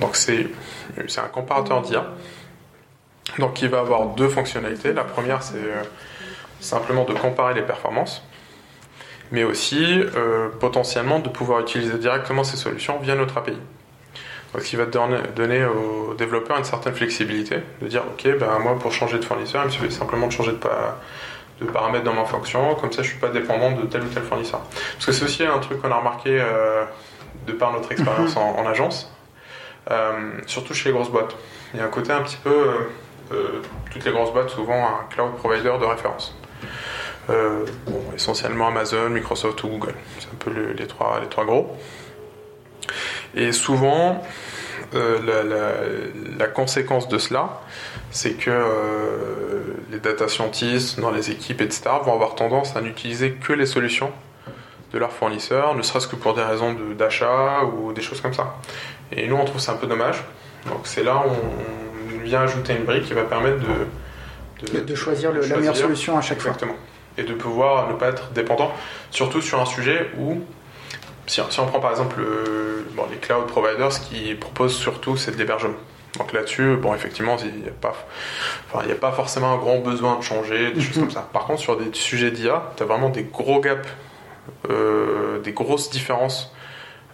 donc c'est c'est un comparateur d'IA. Donc il va avoir deux fonctionnalités. La première c'est simplement de comparer les performances mais aussi euh, potentiellement de pouvoir utiliser directement ces solutions via notre API. Donc, ce qui va donner aux développeurs une certaine flexibilité, de dire ok, ben, moi pour changer de fournisseur, il me suffit simplement de changer de, de paramètres dans ma fonction, comme ça je suis pas dépendant de tel ou tel fournisseur. Parce que c'est aussi un truc qu'on a remarqué euh, de par notre expérience mhm. en, agence, euh, surtout chez les grosses boîtes. Il y a un côté un petit peu, toutes les grosses boîtes souvent un cloud provider de référence. Euh, essentiellement Amazon, Microsoft ou Google. C'est un peu les, trois, les trois gros. Et souvent, euh, la, conséquence de cela, c'est que euh, les data scientists dans les équipes, etc., vont avoir tendance à n'utiliser que les solutions de leurs fournisseurs, ne serait-ce que pour des raisons d'achat ou des choses comme ça. Et nous, on trouve ça un peu dommage. Donc c'est là où on vient ajouter une brique qui va permettre de, de, choisir, la meilleure solution à chaque fois et de pouvoir ne pas être dépendant, surtout sur un sujet où, si, on prend par exemple les cloud providers, ce qu'ils proposent surtout, c'est de l'hébergement. Donc là-dessus, bon, effectivement, il n'y a, pas, a pas forcément un grand besoin de changer, des choses comme ça. Par contre, sur des sujets d'IA, tu as vraiment des gros gaps, euh, des grosses différences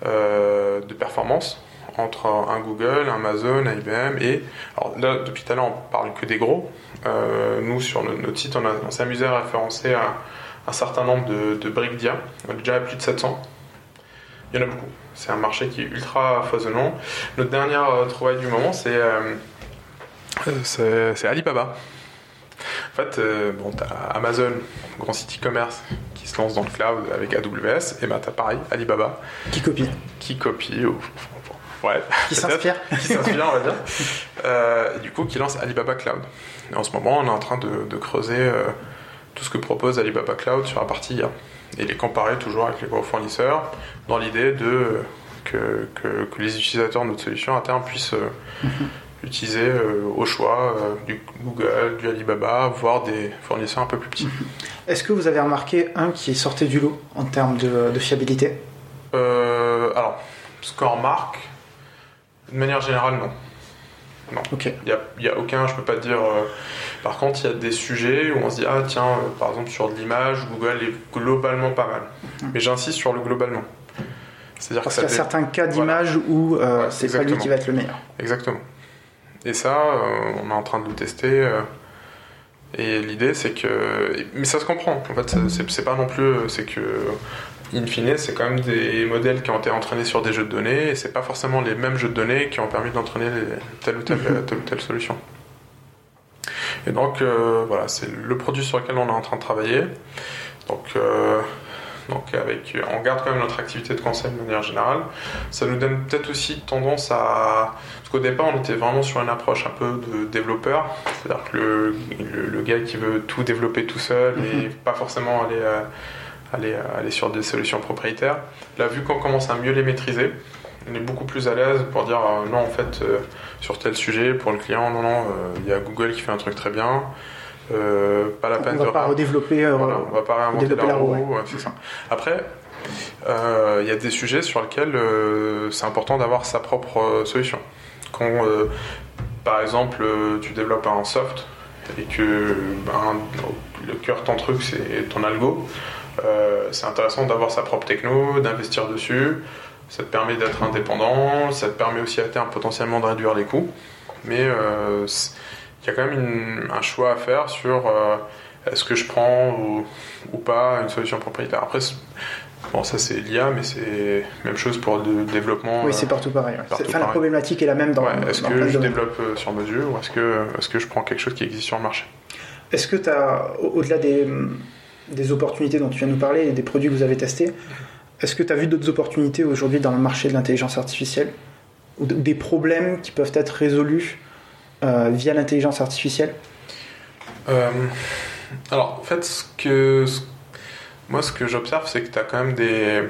euh, de performance entre un Google, un Amazon, un IBM et alors là depuis tout à l'heure on parle que des gros. Euh, nous sur notre, site on, s'est amusé à référencer un, certain nombre de, briques d'IA. On a déjà plus de 700. Il y en a beaucoup. C'est un marché qui est ultra foisonnant. Notre dernière euh, trouvaille du moment c'est euh, c'est Alibaba. En fait, bon, tu as Amazon, grand site e-commerce, qui se lance dans le cloud avec AWS, et bah, tu as pareil, Alibaba. Qui copie? Qui copie, Ouais. Qui s'inspire. qui s'inspire, on va dire. Euh, du coup, qui lance Alibaba Cloud. Et en ce moment, on est en train de, creuser euh, tout ce que propose Alibaba Cloud sur la partie IA. Et les comparer toujours avec les gros fournisseurs dans l'idée de que, que, les utilisateurs de notre solution à terme puissent euh, mhm. utiliser au choix du Google, du Alibaba, voire des fournisseurs un peu plus petits. Mhm. Est-ce que vous avez remarqué un qui sortait du lot en termes de, de fiabilité? Alors, ce qu'on remarque, de manière générale, non. Non. Il n'y a, aucun, je peux pas te dire. Euh, par contre, il y a des sujets où on se dit, ah tiens, euh, par exemple sur de l'image, Google est globalement pas mal. Mhm. Mais j'insiste sur le globalement. C'est-à-dire Parce qu'il y a certains cas d'image où euh, c'est pas lui qui va être le meilleur. Exactement. Et ça, on est en train de le tester. et l'idée, c'est que. Mais ça se comprend. En fait, c'est pas non plus. C'est que in fine, c'est quand même des modèles qui ont été entraînés sur des jeux de données, et c'est pas forcément les mêmes jeux de données qui ont permis d'entraîner telle ou telle, mhm. telle ou telle solution. Et donc, euh, voilà, c'est le produit sur lequel on est en train de travailler. Donc, euh, donc avec, on garde quand même notre activité de conseil de manière générale. Ça nous donne peut-être aussi tendance à... Parce qu'au départ, on était vraiment sur une approche un peu de développeur. C'est-à-dire que le, le, gars qui veut tout développer tout seul et mhm. pas forcément aller... À, aller, aller sur des solutions propriétaires. Là, vu qu'on commence à mieux les maîtriser, on est beaucoup plus à l'aise pour dire euh, non, en fait, euh, sur tel sujet, pour le client, non, non, euh, il y a Google qui fait un truc très bien. pas la peine on va pas redévelopper, on va pas réinventer la roue, c'est ça. Après, il y a des sujets sur lesquels c'est important d'avoir sa propre solution. Quand, par exemple, tu développes un soft et que ben, le cœur de ton truc c'est ton algo, euh, c'est intéressant d'avoir sa propre techno, d'investir dessus. Ça te permet d'être indépendant, ça te permet aussi à terme potentiellement de réduire les coûts. Mais euh, il y a quand même un choix à faire sur euh, est-ce que je prends ou, pas une solution propriétaire. Après, bon, ça c'est l'IA, mais c'est même chose pour le développement. Oui, c'est partout pareil. La problématique est la même dans. est-ce que je développe sur mesure ou est-ce que, est -ce que je prends quelque chose qui existe sur le marché? Est-ce que tu as, au-delà des des opportunités dont tu viens de nous parler et des produits que vous avez testés. Est-ce que tu as vu d'autres opportunités aujourd'hui dans le marché de l'intelligence artificielle ou des problèmes qui peuvent être résolus via l'intelligence artificielle? Alors, en fait, ce que, moi, ce que j'observe, c'est que tu as quand même des.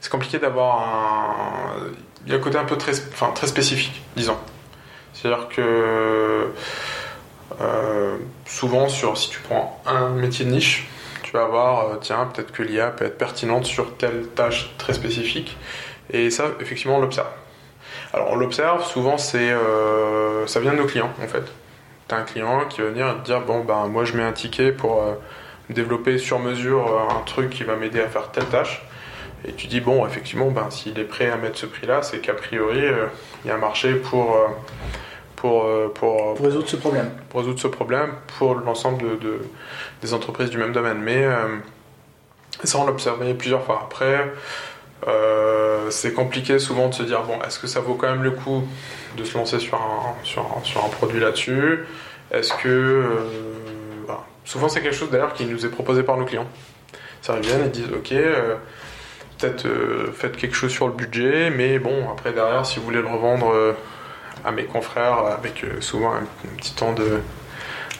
C'est compliqué d'avoir un. Il y a un côté un peu très, enfin, très spécifique, disons. C'est-à-dire que euh, souvent, sur, si tu prends un métier de niche, tu vas avoir, euh, tiens, peut-être que l'IA peut être pertinente sur telle tâche très spécifique. Et ça, effectivement, on l'observe. Alors, on l'observe, souvent, c'est, euh, ça vient de nos clients, en fait. Tu un client qui va venir te dire, bon, ben, moi, je mets un ticket pour développer sur mesure un truc qui va m'aider à faire telle tâche. Et tu dis, bon, effectivement, ben, s'il est prêt à mettre ce prix-là, c'est qu'a priori, il y a un marché pour euh, pour, pour, résoudre ce problème. Pour résoudre ce problème pour l'ensemble de, des entreprises du même domaine. Mais euh, ça, on l'a observé plusieurs fois. Après, euh, c'est compliqué souvent de se dire bon, est-ce que ça vaut quand même le coup de se lancer sur un, sur un, produit là-dessus? Est-ce que. Souvent, c'est quelque chose d'ailleurs qui nous est proposé par nos clients. Ça reviennent et disent ok peut-être faites quelque chose sur le budget, mais bon, après derrière, si vous voulez le revendre à mes confrères avec euh, souvent un, petit temps de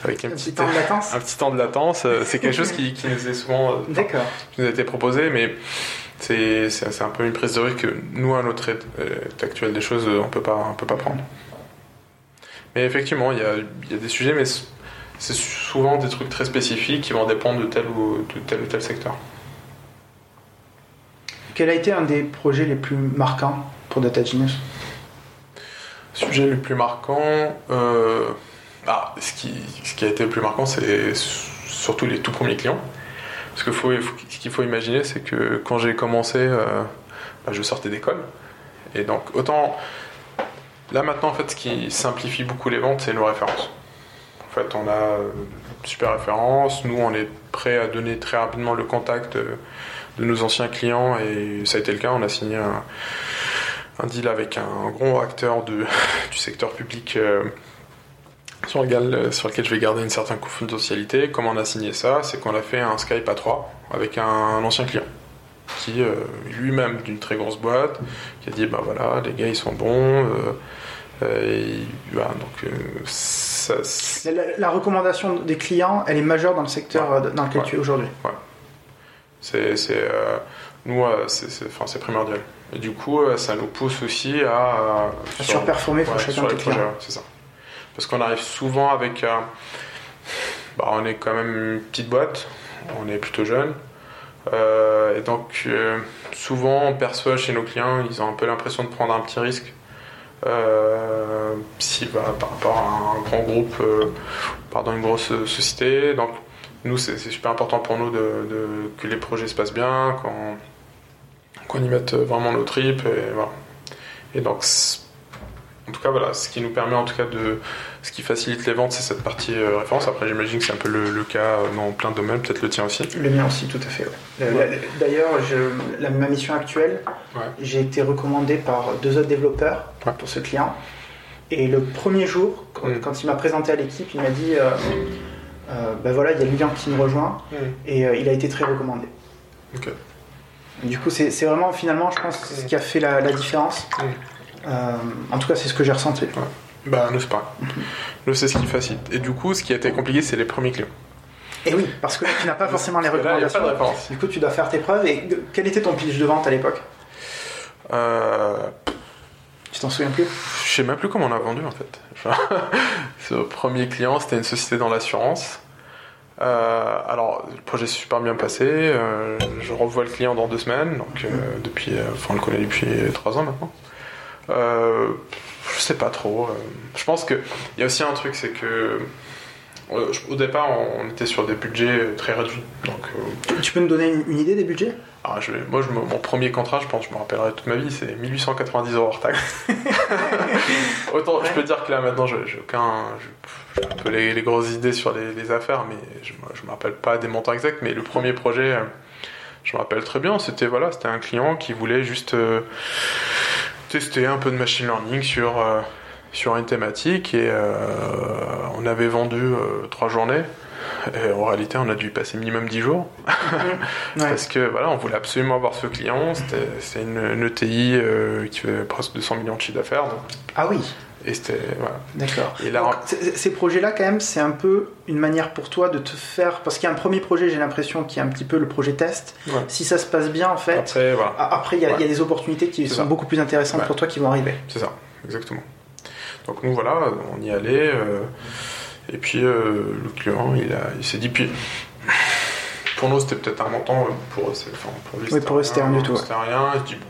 avec un, petit, temps de latence. Un petit temps de latence. Euh, c'est quelque chose qui, nous est souvent euh, qui nous a été proposé, mais c'est, c'est, un peu une prise de risque que nous, à notre état actuel des choses, on peut pas, on peut pas prendre. Mais effectivement, il y a, y a, des sujets, mais c'est souvent des trucs très spécifiques qui vont dépendre de tel ou, de tel, ou tel secteur. Quel a été un des projets les plus marquants pour Data Genius? Sujet le plus marquant, euh, ah, ce, qui, ce qui a été le plus marquant, c'est surtout les tout premiers clients. Parce que ce qu'il faut imaginer, c'est que quand j'ai commencé, euh, bah, je sortais d'école. Et donc, autant. Là maintenant, en fait, ce qui simplifie beaucoup les ventes, c'est nos références. En fait, on a une super référence. Nous, on est prêt à donner très rapidement le contact de nos anciens clients. Et ça a été le cas. On a signé un un deal avec un gros acteur de, du secteur public euh, sur, lequel, sur lequel je vais garder une certaine confidentialité. Comment on a signé ça C'est qu'on a fait un Skype à 3 avec un, ancien client qui euh, lui-même d'une très grosse boîte qui a dit bah voilà les gars ils sont bons euh, bah, donc la, recommandation des clients elle est majeure dans le secteur dans lequel tu es aujourd'hui ouais. c'est nous c'est primordial et du coup, euh, ça nous pousse aussi à, surperformer pour chacun des projets. C'est ça. Parce qu'on arrive souvent avec. Euh, bah, on est quand même une petite boîte, on est plutôt jeune. Euh, et donc, souvent, on perçoit chez nos clients, ils ont un peu l'impression de prendre un petit risque. si, bah, par rapport à un grand groupe, pardon, une grosse société. Donc, nous, c'est super important pour nous de, que les projets se passent bien, quand qu'on y mette vraiment nos tripes. Et, voilà. et donc, en tout cas, voilà, ce qui nous permet, en tout cas, de. Ce qui facilite les ventes, c'est cette partie euh, référence. Après, j'imagine que c'est un peu le, cas euh, dans plein de domaines, peut-être le tien aussi. Le mien aussi, tout à fait. D'ailleurs, ma mission actuelle, j'ai été recommandé par deux autres développeurs pour ce client. Et le premier jour, quand, mm. il m'a présenté à l'équipe, il m'a dit euh, ben voilà, il y a Lilian qui me rejoint, mm. et il a été très recommandé. Ok. Du coup, c'est vraiment finalement, je pense, ce qui a fait la, différence. Euh, en tout cas, c'est ce que j'ai ressenti. Bah, nous, c'est pas. nous, c'est ce qui facilite. Et du coup, ce qui a été compliqué, c'est les premiers clients. Et oui, parce que tu n'as pas forcément les recommandations. du coup, tu dois faire tes preuves. Et quel était ton pitch de vente à l'époque? Euh... Tu t'en souviens plus? Je sais même plus comment on a vendu en fait. Ce premier client, c'était une société dans l'assurance. Euh, alors, le projet s'est super bien passé. Euh, je revois le client dans deux semaines, donc euh, depuis, enfin, on le connaît depuis trois ans maintenant. je sais pas trop. je pense qu'il y a aussi un truc, c'est que au départ, on était sur des budgets très réduits. Donc, tu peux me donner une, idée des budgets? Ah, je Moi, je, mon premier contrat, je pense, je me rappellerai toute ma vie, c'est 1890 euros hors taxe. Autant, je peux dire que là, maintenant, j'ai aucun. Un peu les, grosses idées sur les, affaires, mais je ne me rappelle pas des montants exacts. Mais le premier projet, je me rappelle très bien, c'était voilà, c'était un client qui voulait juste euh, tester un peu de machine learning sur, euh, sur une thématique et euh, on avait vendu trois journées Et en réalité, on a dû y passer minimum 10 jours. Ouais. Parce que voilà, on voulait absolument avoir ce client. C'est une, une ETI euh, qui fait presque 200 millions de chiffre d'affaires. Ah oui, Et c'était. Voilà. d'accord. Et là- Donc, c- ces projets-là, quand même, c'est un peu une manière pour toi de te faire. Parce qu'il y a un premier projet, j'ai l'impression, qui est un petit peu le projet test. Ouais. Si ça se passe bien, en fait, Après, voilà. après, il y, a- Ouais. il y a des opportunités qui sont ça. beaucoup plus intéressantes Ouais. pour toi qui vont arriver. C'est ça, exactement. Donc nous voilà, on y allait. euh, et puis euh, le client, il, a, il s'est dit. Puis, pour nous, c'était peut-être un montant. euh, Pour, eux, enfin, pour lui, Oui, pour eux, c'était rien du tout. C'était rien. Il se dit, bon,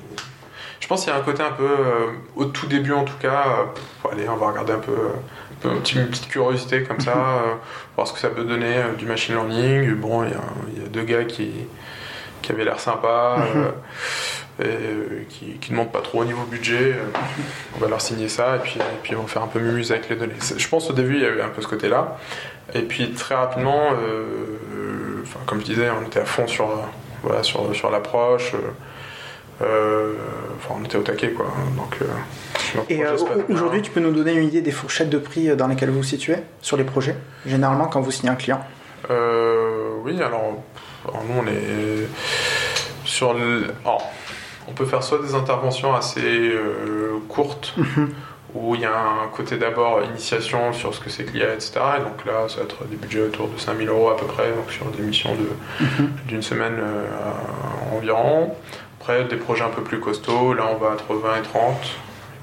je pense qu'il y a un côté un peu. euh, au tout début, en tout cas, euh, pff, allez, on va regarder un peu. euh, un peu, une petite- une petite curiosité comme ça, voir ce que ça peut donner du machine learning. Bon, il y, a, il y a deux gars qui, qui avaient l'air sympas. Et euh, qui, qui ne montent pas trop au niveau budget. euh, on va leur signer ça et puis, et puis on va faire un peu mumuse avec les données. Je pense au début il y a eu un peu ce côté-là. Et puis très rapidement, euh, comme je disais, on était à fond sur, voilà, sur, sur l'approche. Euh, enfin, on était au taquet quoi. Donc, euh, donc, Et euh, aujourd'hui, tu peux nous donner une idée des fourchettes de prix dans lesquelles vous vous situez sur les projets Généralement, quand vous signez un client? Oui, alors, alors nous on est sur le. on peut faire soit des interventions assez euh, courtes où il y a un côté d'abord initiation sur ce que c'est que l'IA, etc. Et donc là, ça va être des budgets autour de 5000 euros à peu près, donc sur des missions de- d'une semaine euh, environ. Après, des projets un peu plus costauds, là on va entre 20 et 30. Et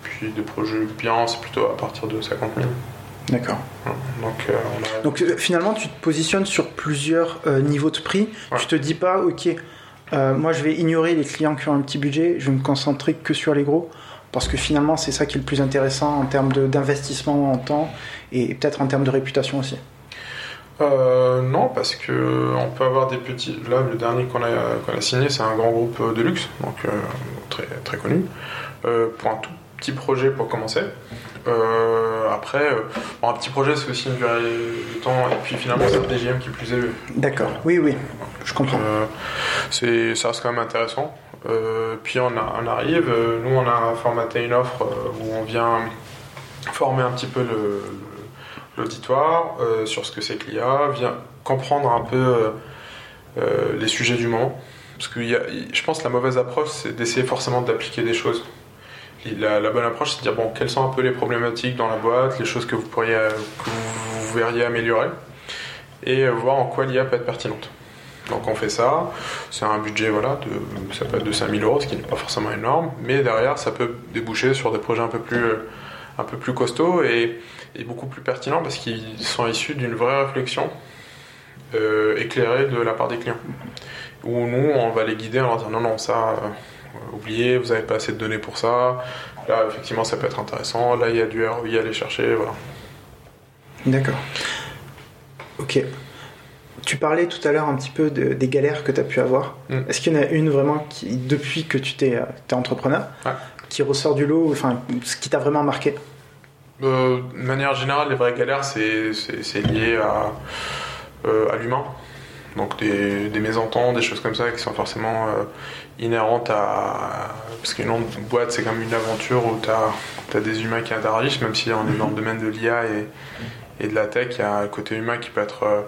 puis des projets bien, c'est plutôt à partir de 50 000. D'accord. Donc, euh, on a... Donc euh, finalement, tu te positionnes sur plusieurs euh, niveaux de prix. Ouais. Tu te dis pas, ok, moi je vais ignorer les clients qui ont un petit budget, je vais me concentrer que sur les gros. Parce que finalement, c'est ça qui est le plus intéressant en termes d'investissement en temps et peut-être en termes de réputation aussi. Euh, non, parce que on peut avoir des petits. Là, le dernier qu'on a, signé, c'est un grand groupe euh, de luxe, donc euh, très, très connu, euh, pour un tout petit projet pour commencer. Euh, après, euh, bon, un petit projet, c'est aussi une durée de temps, et puis finalement, c'est le DGM qui est plus élevé. D'accord. Oui, oui, je comprends. Euh, c'est, ça reste quand même intéressant. Euh, puis on, a- on arrive, euh, nous on a formaté une offre euh, où on vient former un petit peu le, l'auditoire euh, sur ce que c'est que l'IA, vient comprendre un peu euh, euh, les sujets du moment. Parce que je pense que la mauvaise approche, c'est d'essayer forcément d'appliquer des choses. La, la bonne approche, c'est de dire bon, quelles sont un peu les problématiques dans la boîte, les choses que vous pourriez, que vous, verriez améliorer, et voir en quoi l'IA peut être pertinente. Donc on fait ça, c'est un budget, voilà, de, ça peut être de 5000 euros, ce qui n'est pas forcément énorme, mais derrière ça peut déboucher sur des projets un peu plus, un peu plus costauds et, et beaucoup plus pertinents parce qu'ils sont issus d'une vraie réflexion euh, éclairée de la part des clients. Où nous, on va les guider en leur disant non, non, ça, euh, oubliez, vous n'avez pas assez de données pour ça, là effectivement ça peut être intéressant, là il y a du ROI à aller chercher, voilà. D'accord. Ok. Tu parlais tout à l'heure un petit peu de- des galères que tu as pu avoir. Mm. Est-ce qu'il y en a une vraiment qui, depuis que tu t'es, euh, t'es entrepreneur, Ouais. qui ressort du lot, enfin, ce qui t'a vraiment marqué? Euh, de manière générale, les vraies galères, c'est lié à, euh, à l'humain. Donc des, des mésententes, des choses comme ça qui sont forcément euh, inhérentes à... Parce qu'une boîte, c'est comme une aventure où tu as, des humains qui interagissent, même si on est dans le domaine de l'IA et, et de la tech, il y a un côté humain qui peut être euh,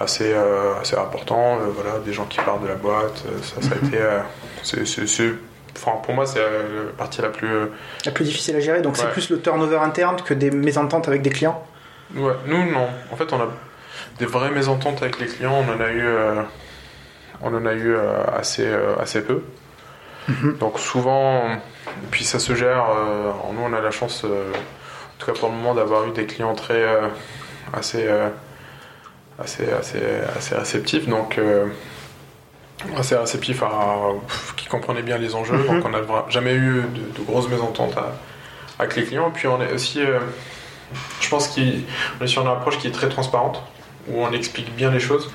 assez, assez important. Voilà, des gens qui partent de la boîte, ça, ça a été... c'est- c'est- c'est- Enfin, pour moi, c'est euh, la partie la plus... euh, La plus difficile à gérer, donc c'est plus le turnover interne que des mésententes avec des clients Ouais, nous non. En fait, on a des vraies mésententes avec les clients. On en a eu, euh, on en a eu euh, assez, euh, assez peu. Mhm. Donc souvent, et puis ça se gère. nous, on a la chance, en tout cas pour le moment, d'avoir eu des clients très assez, assez, assez, assez réceptifs. Donc euh, assez réceptifs à, qui comprenaient bien les enjeux. Mhm. Donc on n'a jamais eu de, de grosses mésententes à- avec les clients. Et puis on est aussi euh, je pense qu'on est sur une approche qui est très transparente, où on explique bien les choses.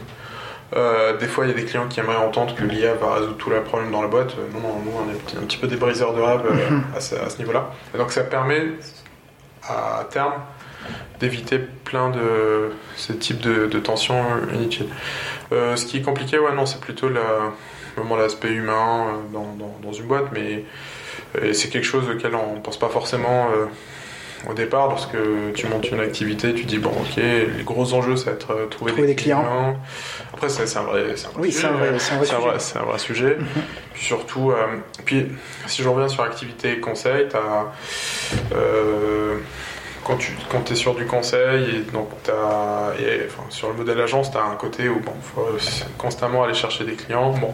Euh, des fois, il y a des clients qui aimeraient entendre que l'IA va résoudre tous les problèmes dans la boîte. Euh, Non, non, nous, on est un petit, peu des briseurs de rêve euh, à ce, à ce niveau-là. Donc, ça permet, à terme, d'éviter plein de ce type de, de tensions inutiles. Euh, ce qui est compliqué, ouais, non, c'est plutôt la, vraiment l'aspect humain euh, dans, dans, dans une boîte, mais euh, c'est quelque chose auquel on pense pas forcément. au départ, lorsque tu montes une activité, tu dis bon, ok, les gros enjeux, ça va être euh, trouver, Trouver des, clients. Après, c'est un vrai, c'est un vrai Oui, sujet. c'est un un vrai un sujet. vrai- c'est un vrai sujet. Mhm. Puis surtout, euh, puis si je reviens sur activité et conseil, t'as, euh, quand tu quand es sur du conseil et donc et, enfin, sur le modèle agence, tu as un côté où bon, faut constamment aller chercher des clients. Bon,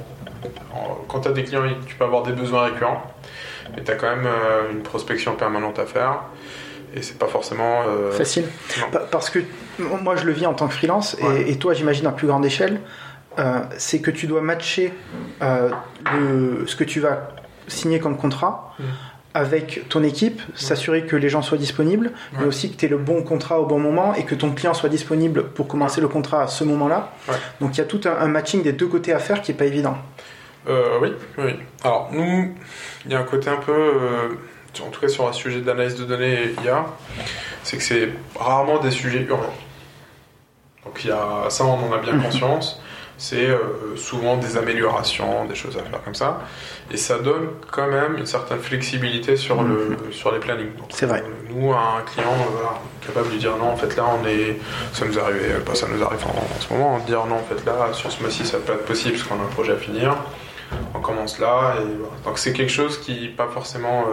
quand tu as des clients, tu peux avoir des besoins récurrents, mais tu as quand même euh, une prospection permanente à faire. Et c'est pas forcément. euh, Facile. non. Parce que moi, je le vis en tant que freelance, et- Ouais. et, toi, j'imagine à plus grande échelle, euh, c'est que tu dois matcher le, ce que tu vas signer comme contrat Mm. Avec ton équipe, s'assurer que les gens soient disponibles, mais aussi que tu aies le bon contrat au bon moment et que ton client soit disponible pour commencer le contrat à ce moment-là. Ouais. Donc il y a tout un, un matching des deux côtés à faire qui est pas évident. Euh, oui, oui. Alors, nous, il y a un côté un peu, euh, en tout cas sur un sujet d'analyse de données IA, c'est que c'est rarement des sujets urgents. Donc, il y a, ça, on en a bien conscience. C'est euh, souvent des améliorations, des choses à faire comme ça. Et ça donne quand même une certaine flexibilité sur, le, sur les plannings. C'est vrai. nous, un client euh, capable de dire non, en fait là, on est. Ça nous arrive, euh, pas ça nous arrive en, en ce moment, de dire non, en fait là, sur ce mois-ci, ça peut être possible parce qu'on a un projet à finir on commence là. Et voilà. Donc c'est quelque chose qui n'est pas forcément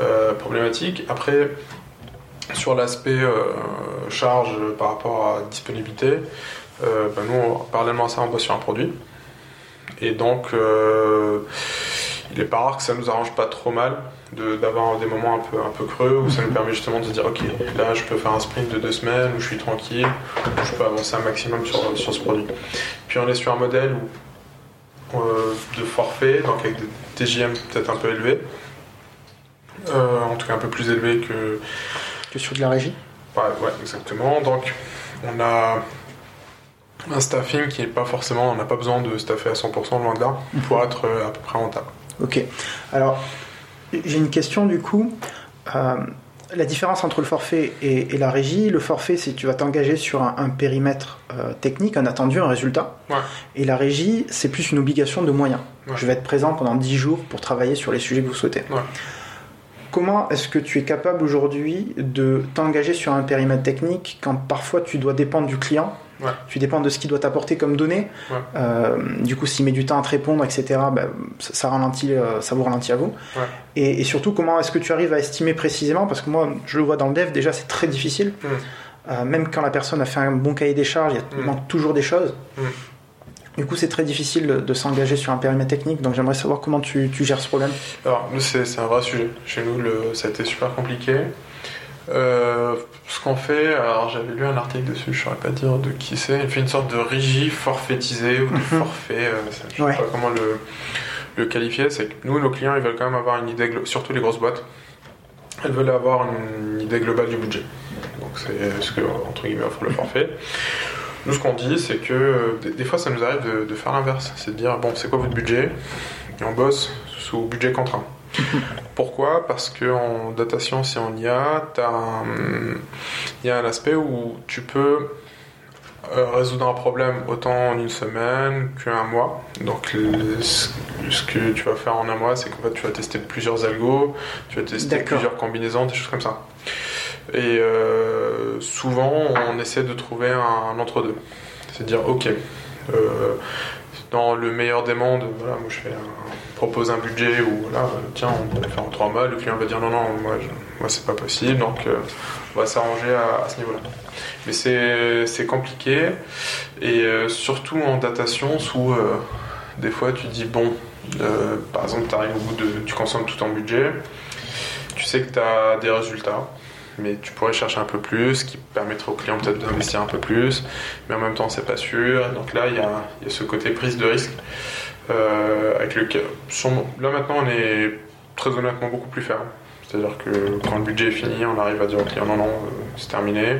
euh, problématique. Après, sur l'aspect charge par rapport à disponibilité, euh, ben nous, parallèlement à ça, on bosse sur un produit. Et donc, euh, il est pas rare que ça nous arrange pas trop mal de- d'avoir des moments un peu, un peu creux où ça nous permet justement de se dire ok là je peux faire un sprint de deux semaines où je suis tranquille où je peux avancer un maximum sur, sur ce produit puis on est sur un modèle où euh, de forfait, donc avec des TJM peut-être un peu élevés, Euh, en tout cas un peu plus élevés que. Que sur de la régie? Ouais, ouais, exactement. Donc on a un staffing qui est pas forcément, on n'a pas besoin de staffer à 100% loin de là pour être euh, à peu près rentable. Ok. Alors, j'ai une question du coup. Euh, la différence entre le forfait et, et la régie, le forfait, c'est que tu vas t'engager sur un, un périmètre euh, technique, un attendu, un résultat. Ouais. Et la régie, c'est plus une obligation de moyens. Ouais. Je vais être présent pendant 10 jours pour travailler sur les sujets que vous souhaitez. Ouais. Comment est-ce que tu es capable aujourd'hui de t'engager sur un périmètre technique quand parfois tu dois dépendre du client Ouais. Tu dépends de ce qu'il doit t'apporter comme données. Ouais. Euh, du coup, s'il met du temps à te répondre, etc., ben, ça, ça ralentit, euh, ça vous ralentit à vous. Ouais. Et, et surtout, comment est-ce que tu arrives à estimer précisément? Parce que moi, je le vois dans le dev, déjà, c'est très difficile. Mm. Euh, même quand la personne a fait un bon cahier des charges, il Mm. manque toujours des choses. Mm. Du coup, c'est très difficile de, de s'engager sur un périmètre technique. Donc, j'aimerais savoir comment tu, tu gères ce problème. Alors, nous, c'est c'est un vrai sujet. Chez nous, le, ça a été super compliqué. Euh, ce qu'on fait, alors j'avais lu un article dessus, je saurais pas dire de qui c'est. Il fait une sorte de régie forfaitisée ou de forfait, euh, ça, je sais Ouais. pas comment le, le qualifier. C'est que nous, nos clients, ils veulent quand même avoir une idée, surtout les grosses boîtes, elles veulent avoir une idée globale du budget. Donc c'est ce que, entre guillemets, offre le forfait. Nous, ce qu'on dit, c'est que euh, des, des fois, ça nous arrive de, de faire l'inverse. C'est de dire, bon, c'est quoi votre budget? Et on bosse sous budget contraint. Pourquoi? Parce que en data science et en IA, t'as un- il y a un aspect où tu peux euh, résoudre un problème autant en une semaine qu'un mois. Donc le- ce que tu vas faire en un mois, c'est qu'en fait tu vas tester plusieurs algos, tu vas tester plusieurs combinaisons, des choses comme ça. Et euh, souvent on essaie de trouver un, entre-deux. C'est de dire ok, euh, le meilleur des mondes, voilà, moi je fais un, propose un budget où voilà, euh, tiens on peut le faire en trois mois, le client va dire non non moi, moi c'est pas possible, donc euh, on va s'arranger à, ce niveau-là. Mais c'est compliqué et euh, surtout en data science où des fois tu dis bon, par exemple tu arrives au bout de, tu consommes tout ton budget, tu sais que tu as des résultats. Mais tu pourrais chercher un peu plus, qui permettrait au client peut-être d'investir un peu plus, mais en même temps c'est pas sûr. Donc là il y a, y a ce côté prise de risque euh, avec lequel là maintenant on est très honnêtement beaucoup plus ferme. C'est-à-dire que quand le budget est fini, on arrive à dire au client non, non, euh, c'est terminé.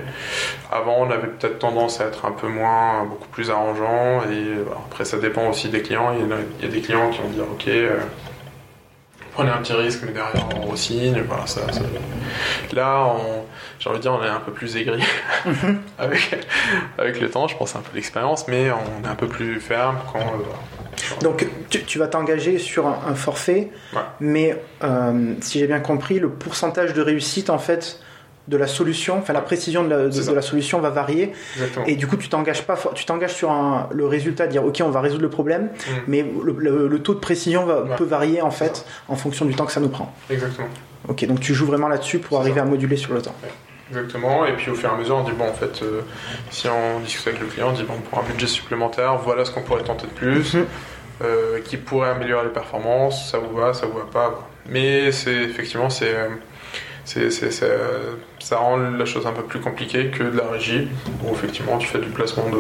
Avant, on avait peut-être tendance à être un peu moins, beaucoup plus arrangeant. Et voilà, après, ça dépend aussi des clients. Il y, a, il y a des clients qui vont dire ok, euh, prenez un petit risque, mais derrière on re-signe. Voilà, ça, ça- Là, on- j'ai envie de dire, on est un peu plus aigri avec, avec le temps. Je pense un peu l'expérience, mais on est un peu plus ferme quand. euh. Donc, tu, tu vas t'engager sur un, un forfait, Ouais. mais euh, si j'ai bien compris, le pourcentage de réussite, en fait, de la solution, enfin la précision de la, de, C'est ça. de la solution va varier Exactement. et du coup tu t'engages pas, tu t'engages sur un- le résultat, dire ok on va résoudre le problème, Mm. mais le, le- le taux de précision va, Ouais. peut varier en fait en fonction du temps que ça nous prend. Exactement. Ok donc tu joues vraiment là-dessus pour arriver ça. à moduler sur le temps. Exactement. Et puis au fur et à mesure, on dit bon, en fait, euh, si on discute avec le client, on dit bon, pour un budget supplémentaire, voilà ce qu'on pourrait tenter de plus, Mhm. euh, qui pourrait améliorer les performances, ça vous va, ça vous va pas. Mais c'est effectivement, c'est, c'est, c'est- c'est, euh, ça rend la chose un peu plus compliquée que de la régie, où effectivement tu fais du placement de.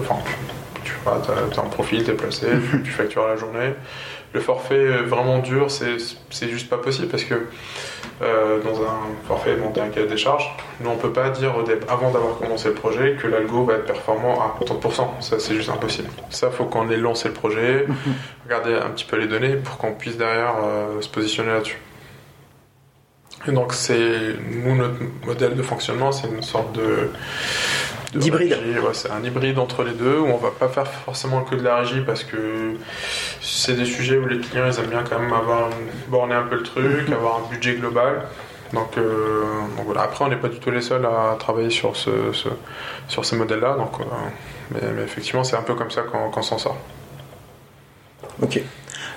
Enfin, tu vois, t'as, t'as un profil, t'es placé, tu, tu factures à la journée. Le forfait vraiment dur, c'est, c'est juste pas possible parce que euh, dans un forfait monté un cahier des charges, nous on peut pas dire avant d'avoir commencé le projet que l'algo va être performant à 30%. Ça c'est juste impossible. Ça faut qu'on ait lancé le projet, regarder un petit peu les données pour qu'on puisse derrière euh, se positionner là-dessus. Et donc c'est nous notre modèle de fonctionnement, c'est une sorte de de D'hybride. Ouais, c'est un hybride entre les deux où on va pas faire forcément que de la régie parce que c'est des sujets où les clients ils aiment bien quand même avoir borné un peu le truc, avoir un budget global. Donc, euh, donc voilà. Après, on n'est pas du tout les seuls à travailler sur ce, ce- sur ces modèles-là. Donc, euh, mais, mais effectivement, c'est un peu comme ça qu'on qu'on s'en sort. Ok.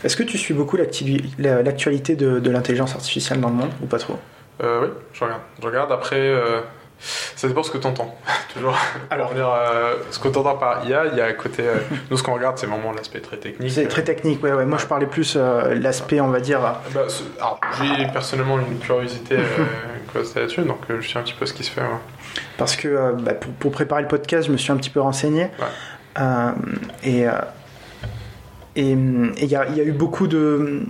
Est-ce que tu suis beaucoup l'actualité de, de l'intelligence artificielle dans le monde ou pas trop? Euh, oui, je regarde. Je regarde. Après, euh, ça dépend ce que tu entends. Toujours. Alors. Euh, ce que tu entends par IA, il y a à côté. nous, ce qu'on regarde, c'est vraiment l'aspect très technique. C'est très technique, ouais, ouais. Moi je parlais plus l'aspect, on va dire. Bah, alors, j'ai personnellement une curiosité, là-dessus, donc je sais un petit peu ce qui se fait. ouais. Parce que bah, pour, pour préparer le podcast, je me suis un petit peu renseigné. Ouais. Et et il y, a il y a eu beaucoup de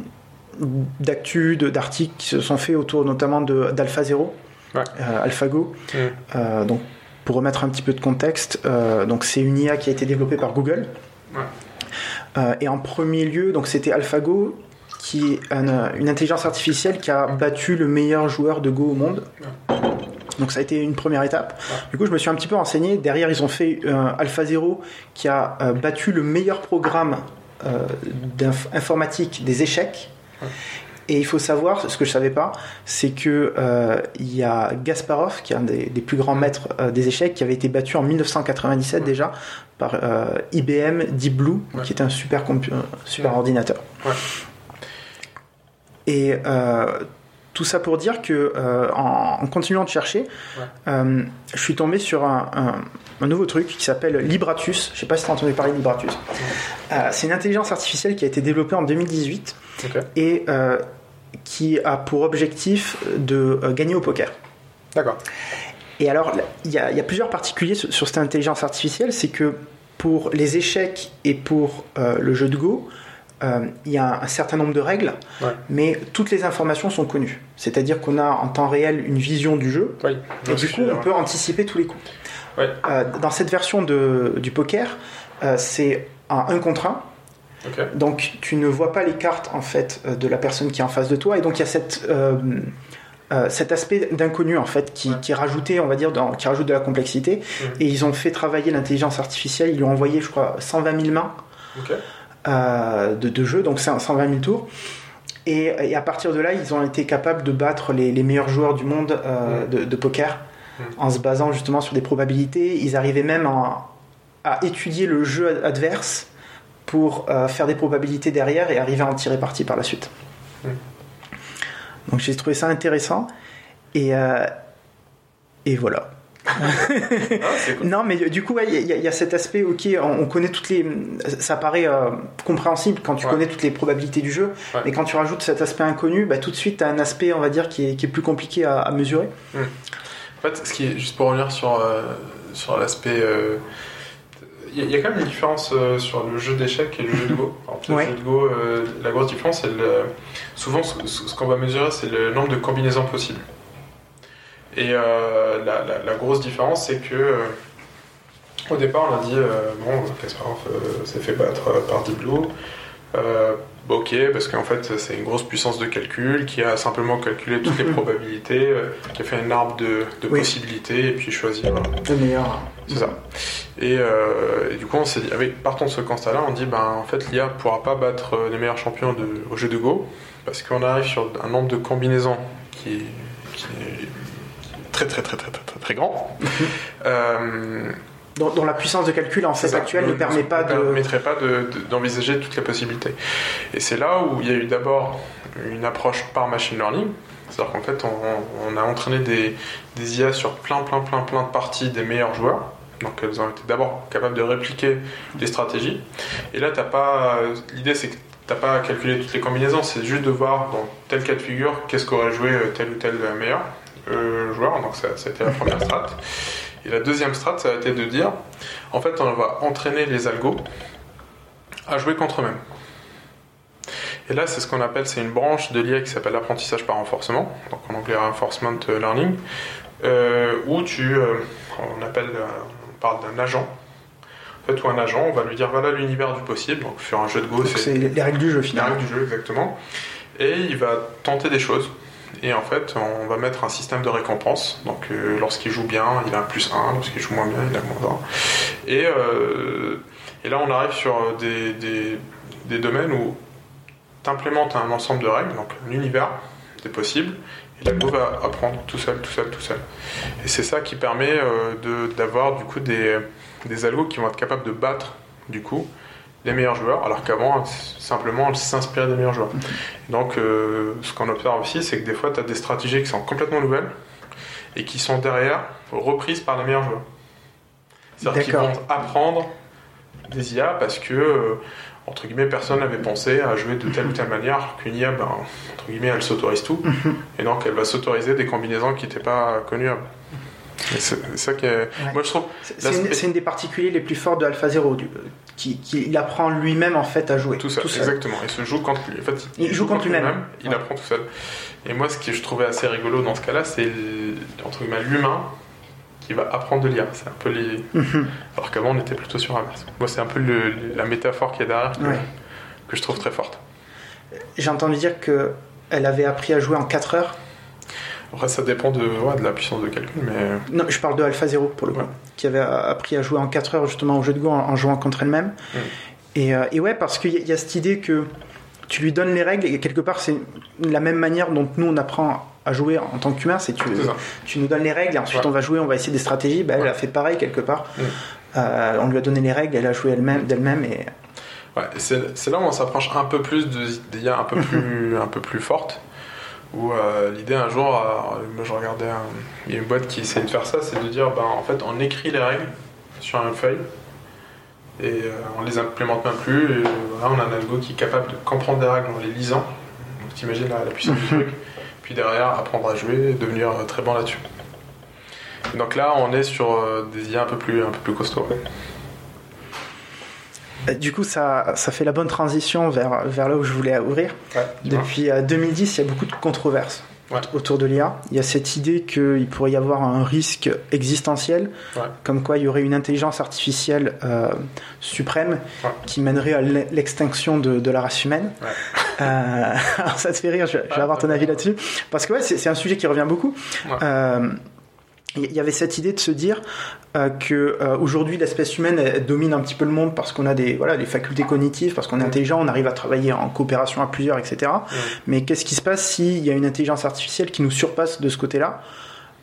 d'actu, d'articles qui se sont faits autour notamment d'AlphaZero, Ouais. euh, AlphaGo. Mm. Euh, donc pour remettre un petit peu de contexte, euh, donc c'est une IA qui a été développée par Google. Ouais. Et en premier lieu, donc c'était AlphaGo qui est un- une intelligence artificielle qui a battu le meilleur joueur de Go au monde. Donc ça a été une première étape. Du coup, je me suis un petit peu renseigné. Derrière, ils ont fait AlphaZero qui a battu le meilleur programme euh, d'inf- informatique des échecs. Ouais. Et il faut savoir, ce que je savais pas, c'est que euh, il y a Gasparov, qui est un des, des plus grands maîtres euh, des échecs, qui avait été battu en 1997 Ouais. déjà par euh, IBM Deep Blue, Ouais. qui est un super, Ouais. ordinateur. Et tout ça pour dire que euh, en, en continuant de chercher, Ouais. euh, je suis tombé sur un, un- un nouveau truc qui s'appelle Libratus. Je sais pas si tu as entendu parler de Libratus. Euh, c'est une intelligence artificielle qui a été développée en 2018 Ok. et qui a pour objectif de gagner au poker. D'accord. Et alors, il y, a il y a plusieurs particuliers sur, sur cette intelligence artificielle, c'est que pour les échecs et pour le jeu de Go, il y a un certain nombre de règles, Ouais. mais toutes les informations sont connues. C'est-à-dire qu'on a en temps réel une vision du jeu, Oui. et du coup, on peut anticiper tous les coups. Ouais. Euh, dans cette version de, du poker, euh, c'est un 1 contre 1. Ok. Donc tu ne vois pas les cartes en fait euh, de la personne qui est en face de toi et donc il y a cette, euh, euh, cet aspect d'inconnu en fait qui, Ouais. qui est rajouté on va dire dans, qui rajoute de la complexité Mhm. et ils ont fait travailler l'intelligence artificielle ils lui ont envoyé je crois 120 000 mains. Euh, de, de jeu donc c'est un 120 000 tours. Et, et à partir de là ils ont été capables de battre les, les meilleurs joueurs du monde euh, de, de poker en se basant justement sur des probabilités. Ils arrivaient même à, à étudier le jeu adverse pour euh, faire des probabilités derrière et arriver à en tirer parti par la suite. Donc j'ai trouvé ça intéressant. Et, et voilà. Ah, cool. Non, mais du coup, ouais, il y, a- il y a cet aspect, ok, on, on connaît toutes les. Ça paraît euh, compréhensible quand tu Ouais. connais toutes les probabilités du jeu, Ouais. mais quand tu rajoutes cet aspect inconnu, bah, tout de suite, tu as un aspect, on va dire, qui est, qui est plus compliqué à, à mesurer. En fait, ce qui est, juste pour revenir sur, euh, sur l'aspect. euh, Il y, a- quand même une différence sur le jeu d'échecs et le jeu de Go. Alors, Ouais. Le jeu de Go, la grosse différence, c'est le, souvent ce qu'on va mesurer, c'est le nombre de combinaisons possibles. Et euh, la, la- la grosse différence, c'est que euh, au départ, on a dit euh, bon, Kasparov s'est fait battre par Deep Blue. Ok, parce qu'en fait, c'est une grosse puissance de calcul qui a simplement calculé toutes les Mhm. probabilités, qui a fait un arbre de, de Oui. possibilités et puis choisi. Voilà. Le meilleur. C'est ça. Et, et du coup, on s'est dit, avec, partant de ce constat-là, on dit, ben, en fait, l'IA pourra pas battre les meilleurs champions de, au jeu de Go, parce qu'on arrive sur un nombre de combinaisons qui qui est très très très très très très, très grand. dont, dont, la puissance de calcul en fait actuelle ne permet pas de permettrait pas d'envisager de, toutes les possibilités. Et c'est là où il y a eu d'abord une approche par machine learning, c'est-à-dire qu'en fait on, on, a entraîné des, des IA sur plein plein plein plein de parties des meilleurs joueurs. Donc elles ont été d'abord capables de répliquer des stratégies. Et là, t'as pas. L'idée, c'est que t'as pas à calculer toutes les combinaisons, c'est juste de voir dans tel cas de figure qu'est-ce qu'aurait joué tel ou tel meilleur euh, joueur. Donc ça, ça a été la première strat. Et la deuxième strat, ça a été de dire, en fait, on va entraîner les algos à jouer contre eux-mêmes. Et là, c'est ce qu'on appelle, c'est une branche de l'IA qui s'appelle l'apprentissage par renforcement, donc en anglais reinforcement learning, euh, où tu, euh, on appelle, euh, on parle d'un agent. En fait, ou un agent, on va lui dire voilà l'univers du possible, donc sur un jeu de Go, c'est les règles du jeu finalement. Les règles du jeu, exactement. Et il va tenter des choses. Et en fait, on va mettre un système de récompense. Donc, euh, lorsqu'il joue bien, il a un plus 1. Lorsqu'il joue moins bien, il a moins 1. Et, euh, et là, on arrive sur des domaines où tu implémentes un ensemble de règles, donc un univers des possibles, et l'algo va apprendre tout seul, tout seul, tout seul. Et c'est ça qui permet euh, d'avoir du coup des, des algos qui vont être capables de battre du coup les meilleurs joueurs, alors qu'avant, simplement, elle s'inspirait des meilleurs joueurs. Donc, euh, ce qu'on observe aussi, c'est que des fois, tu as des stratégies qui sont complètement nouvelles et qui sont derrière reprises par les meilleurs joueurs. C'est-à-dire qu'ils vont apprendre des IA parce que, euh, entre guillemets, personne n'avait pensé à jouer de telle ou telle manière, qu'une IA, ben, entre guillemets, elle s'autorise tout, et donc elle va s'autoriser des combinaisons qui n'étaient pas connues avant. C'est ça qui est... Ouais. Moi, je trouve... C'est une, une, des particuliers les plus fortes de Alpha Zero, du, qui, qui, il apprend lui-même en fait à jouer. Tout seul, tout seul. exactement. Il se joue contre lui. En fait, il, il joue, contre lui-même. Lui il ouais. apprend tout seul. Et moi, ce que je trouvais assez rigolo dans ce cas-là, c'est entre guillemets l'humain qui va apprendre de l'IA. C'est un peu les. Mm -hmm. Alors qu'avant, on était plutôt sur l'inverse. Moi, c'est un peu le, la métaphore qui est derrière que, ouais. que je trouve très forte. J'ai entendu dire que elle avait appris à jouer en 4 heures. Après, ça dépend de, ouais, de la puissance de calcul, mais. Non, je parle de Alpha Zero pour le coup, ouais. qui avait appris à jouer en 4 heures justement au jeu de Go en, en jouant contre elle-même. Mm. Et, euh, et, ouais, parce qu'il y, y, a cette idée que tu lui donnes les règles et quelque part, c'est la même manière dont nous on apprend à jouer en tant qu'humain, c'est tu, tu nous donnes les règles et ensuite ouais. on va jouer, on va essayer des stratégies. Bah, elle a fait pareil quelque part. Mm. Euh, on lui a donné les règles, elle a joué elle-même d'elle-même et. Ouais, c'est là où on s'approche un peu plus d'IA un peu plus un peu plus forte où euh, l'idée un jour, euh, moi je regardais, un, il y a une boîte qui essaie de faire ça, c'est de dire, ben, en fait, on écrit les règles sur une feuille et euh, on les implémente même plus. Et voilà, on a un algo qui est capable de comprendre des règles en les lisant. Donc t'imagines la, la puissance du truc. Puis derrière, apprendre à jouer et devenir très bon là-dessus. Donc là, on est sur des IA un peu plus, un peu plus costauds. Du coup, ça, ça fait la bonne transition vers, vers là où je voulais ouvrir. Ouais, Depuis euh, 2010, il y a beaucoup de controverses ouais. autour de l'IA. Il y a cette idée qu'il pourrait y avoir un risque existentiel, ouais. comme quoi il y aurait une intelligence artificielle euh, suprême qui mènerait à l'extinction de, de, la race humaine. Euh, alors ça te fait rire, je, je vais avoir ton avis là-dessus. Parce que ouais, c'est un sujet qui revient beaucoup. Il y avait cette idée de se dire euh, que euh, aujourd'hui l'espèce humaine elle, domine un petit peu le monde parce qu'on a des voilà des facultés cognitives parce qu'on est intelligent on arrive à travailler en coopération à plusieurs etc ouais. mais qu'est-ce qui se passe s'il y a une intelligence artificielle qui nous surpasse de ce côté là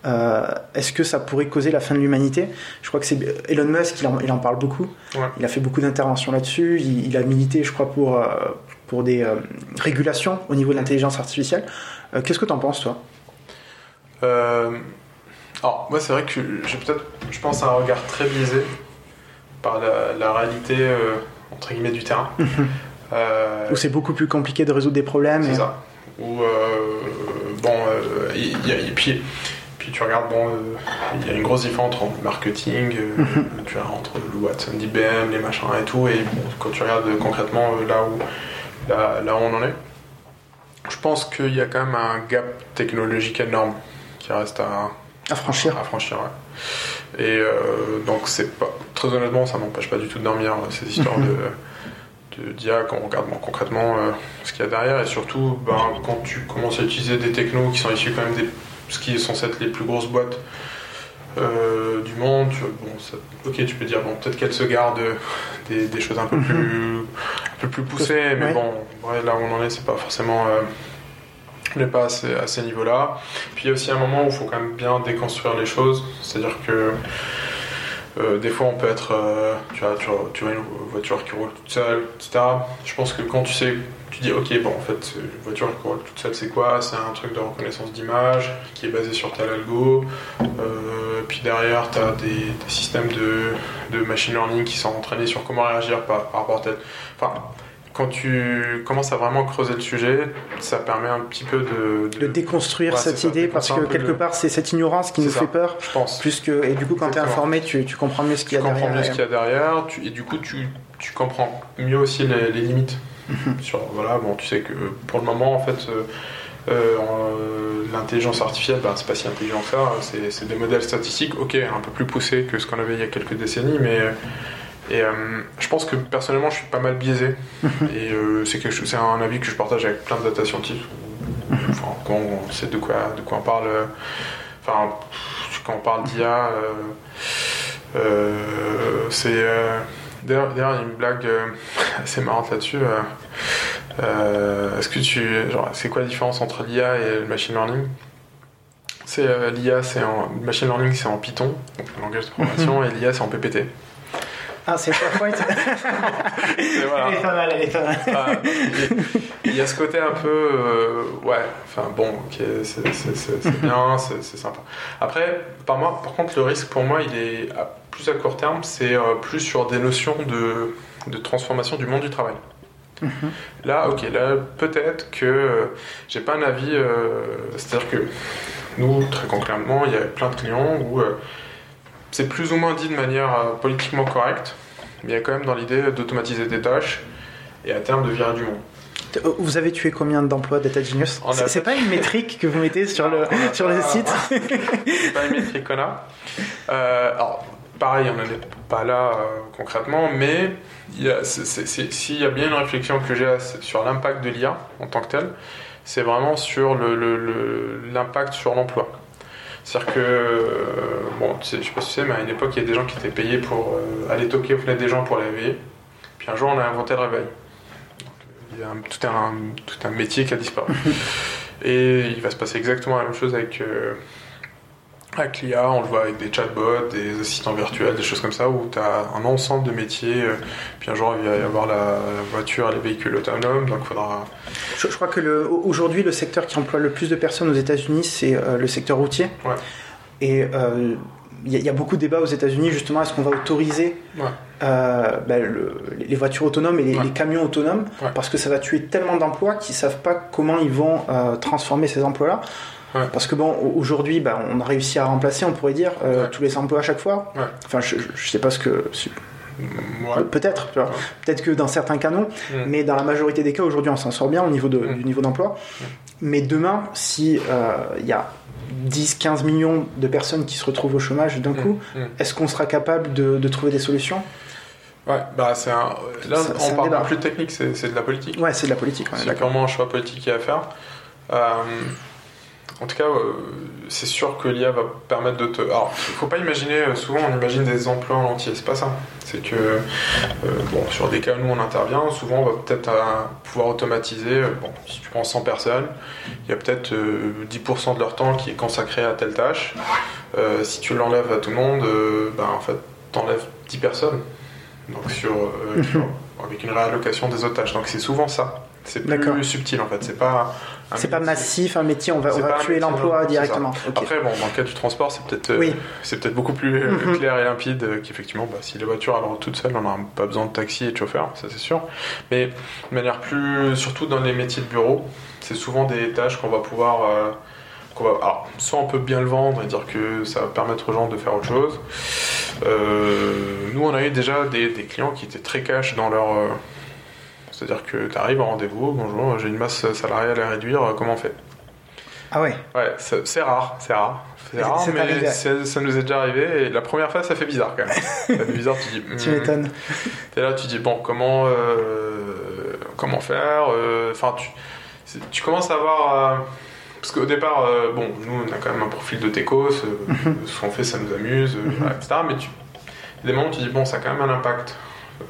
euh, est-ce que ça pourrait causer la fin de l'humanité? Je crois que c'est Elon Musk, il en, il en, parle beaucoup. Ouais. Il a fait beaucoup d'interventions là-dessus. Il, il, a milité, je crois, pour, pour des régulations au niveau de l'intelligence artificielle. Qu'est-ce que tu en penses, toi? Alors, moi, c'est vrai que j'ai peut-être, je pense, un regard très biaisé par la, la réalité, euh, entre guillemets, du terrain. euh, Où c'est beaucoup plus compliqué de résoudre des problèmes. C'est et... ça. Où, euh, bon, et puis, puis tu regardes, bon, il y a une grosse différence entre marketing, tu vois, entre le Watson d'IBM, les machins et tout, et bon, quand tu regardes concrètement là où, là, là où on en est, je pense qu'il y a quand même un gap technologique énorme qui reste à à franchir. À franchir, ouais. Et euh, donc, c'est pas. Très honnêtement, ça m'empêche pas du tout de dormir, ces histoires de, de d'IA, quand on regarde bon, concrètement euh, ce qu'il y a derrière. Et surtout, ben, quand tu commences à utiliser des technos qui sont issus quand même des. ce qui est censé être les plus grosses boîtes euh, du monde, tu, bon, ça, ok, tu peux dire, bon, peut-être qu'elles se gardent des, des, choses un peu, plus, un peu plus poussées, mais ouais. bon, ouais, là où on en est, c'est pas forcément n'est pas à ces, niveaux-là. Puis il y a aussi un moment où il faut quand même bien déconstruire les choses, c'est-à-dire que euh, des fois on peut être, euh, tu, vois, tu, vois, une voiture qui roule toute seule, etc. Je pense que quand tu sais, tu dis ok bon en fait une voiture qui roule toute seule c'est quoi? C'est un truc de reconnaissance d'image qui est basé sur tel algo. Euh, puis derrière tu as des, systèmes de, de, machine learning qui sont entraînés sur comment réagir par, par rapport à tel. Enfin, quand tu commences à vraiment creuser le sujet, ça permet un petit peu de, de, déconstruire cette idée parce que quelque part c'est cette ignorance qui nous fait peur. Je pense. Plus que, et du coup, quand tu es informé, tu, tu, comprends mieux ce qu'il y a derrière. Tu comprends mieux ce qu'il y a derrière et du coup, tu, tu comprends mieux aussi les, limites. Mhm. Sur, voilà, bon, tu sais que pour le moment, en fait. Euh, euh, l'intelligence artificielle, ben, c'est pas si intelligent que ça, c'est des modèles statistiques, ok, un peu plus poussés que ce qu'on avait il y a quelques décennies, mais et euh, je pense que personnellement, je suis pas mal biaisé. et euh, c'est un avis que je partage avec plein de data scientists. Enfin, quand on sait de quoi, de quoi on parle. Euh, enfin, quand on parle d'IA, c'est. D'ailleurs, il y a une blague assez marrante là-dessus. Est-ce que tu. Genre, c'est quoi la différence entre l'IA et le machine learning? C'est l'IA, c'est en machine learning, c'est en Python, donc le langage de programmation, et l'IA, c'est en PPT. Ah, c'est PowerPoint voilà. Elle est pas mal, elle est pas mal. Ah, il y a ce côté un peu. Euh, ouais, enfin bon, ok, c'est bien, c'est sympa. Après, par, moi, par contre, le risque pour moi, il est plus à court terme, c'est euh, plus sur des notions de, de, transformation du monde du travail. Mhm. Là, ok, là, peut-être que euh, j'ai pas un avis. C'est-à-dire que nous, très concrètement, il y a plein de clients où c'est plus ou moins dit de manière euh, politiquement correcte, mais il y a quand même dans l'idée d'automatiser des tâches et à terme de virer du monde. Euh, vous avez tué combien d'emplois Data Genius C'est pas une métrique que vous mettez sur le, sur le site C'est pas une métrique qu'on a. Euh, alors, pareil, on n'en est pas là concrètement, mais s'il y a bien une réflexion que j'ai sur l'impact de l'IA en tant que tel, c'est vraiment sur l'impact sur l'emploi. C'est-à-dire que, euh, bon, je sais pas si tu sais, mais à une époque, il y a des gens qui étaient payés pour euh, aller toquer aux fenêtres des gens pour les réveiller. Puis un jour, on a inventé le réveil. il y a tout, un, tout un métier qui a disparu. Et il va se passer exactement la même chose avec, euh, avec l'IA, on le voit avec des chatbots, des assistants virtuels, des choses comme ça, où tu as un ensemble de métiers. Euh, puis un jour, il va y avoir la, voiture, les véhicules autonomes, donc faudra. Je, crois que aujourd'hui, le secteur qui emploie le plus de personnes aux États-Unis, c'est euh, le secteur routier. Ouais. Et euh, il y, a beaucoup de débats aux États-Unis, justement, est-ce qu'on va autoriser ben, les voitures autonomes et les, camions autonomes, parce que ça va tuer tellement d'emplois qu'ils ne savent pas comment ils vont transformer ces emplois-là. Parce que bon, aujourd'hui, bah, on a réussi à remplacer, on pourrait dire, euh, tous les emplois à chaque fois. Enfin, je, je, sais pas ce que. Peut-être, peut-être que dans certains canons, mais dans la majorité des cas, aujourd'hui, on s'en sort bien au niveau de, du niveau d'emploi. Mais demain, si euh, il y a 10-15 millions de personnes qui se retrouvent au chômage d'un coup, est-ce qu'on sera capable de, trouver des solutions? Ouais, bah c'est un. Là, on parle plus technique, c'est de la politique. Ouais, c'est de la politique. c'est clairement un choix politique à faire. Euh, en tout cas, euh, c'est sûr que l'IA va permettre de te. Alors, il faut pas imaginer, euh, souvent on imagine des emplois en entier, c'est pas ça. C'est que, euh, bon, sur des cas où on intervient, souvent on va peut-être pouvoir automatiser. Bon, si tu prends 100 personnes, il y a peut-être 10% de leur temps qui est consacré à telle tâche. si tu l'enlèves à tout le monde, ben en fait, t'enlèves 10 personnes. Donc, sur, avec une réallocation des autres tâches. Donc, c'est souvent ça. C'est plus subtil en fait. C'est pas c'est pas massif un métier, on va, tuer l'emploi directement. Après, bon, dans le cas du transport, c'est peut-être euh, c'est peut-être beaucoup plus euh, mhm. clair et limpide euh, qu'effectivement, bah, si les voitures alors toutes seules, on n'a pas besoin de taxi et de chauffeur, ça c'est sûr. Mais de manière plus, surtout dans les métiers de bureau, c'est souvent des tâches qu'on va pouvoir va, alors, soit on peut bien le vendre et dire que ça va permettre aux gens de faire autre chose. nous, on a eu déjà des, des, clients qui étaient très cash dans leur c'est-à-dire que tu arrives en rendez-vous, bonjour, j'ai une masse salariale à réduire, euh, comment on fait? Ah ouais Ouais, c'est rare, c'est rare. C'est rare, mais ça nous est déjà arrivé. Et la première fois, ça fait bizarre quand même. ça fait bizarre, tu dis. tu m'étonnes. T'es là, tu dis, bon, comment, euh, comment faire euh, Enfin, tu, tu commences à avoir. parce qu'au départ, bon, nous, on a quand même un profil de techos, mhm. ce qu'on fait, ça nous amuse, mhm. etc. Mais tu, des moments où tu dis, bon, ça a quand même un impact,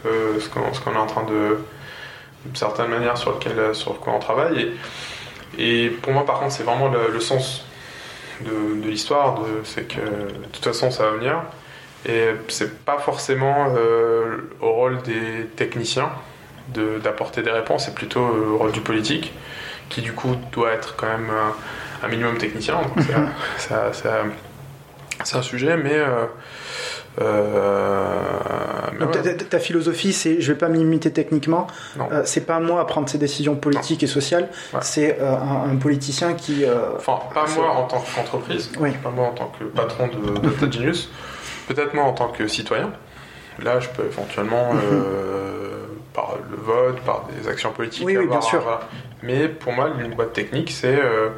ce qu'on est en train de, certaine manière sur, lequel, sur quoi on travaille. Et pour moi, par contre, c'est vraiment le, sens de, de l'histoire, c'est que de toute façon, ça va venir. Et c'est pas forcément euh, au rôle des techniciens d'apporter des réponses, c'est plutôt euh, au rôle du politique, qui du coup doit être quand même un, minimum technicien. c'est un sujet, mais. Euh, ta, philosophie, c'est je vais pas m'imiter techniquement. c'est pas moi à prendre ces décisions politiques et sociales. C'est un, politicien qui. enfin, pas moi en tant qu'entreprise. Pas moi en tant que patron de, de Genius. Peut-être moi en tant que citoyen. Là, je peux éventuellement, euh, par le vote, par des actions politiques. Oui, bien sûr. Mais pour moi, une boîte technique, c'est. Euh, euh,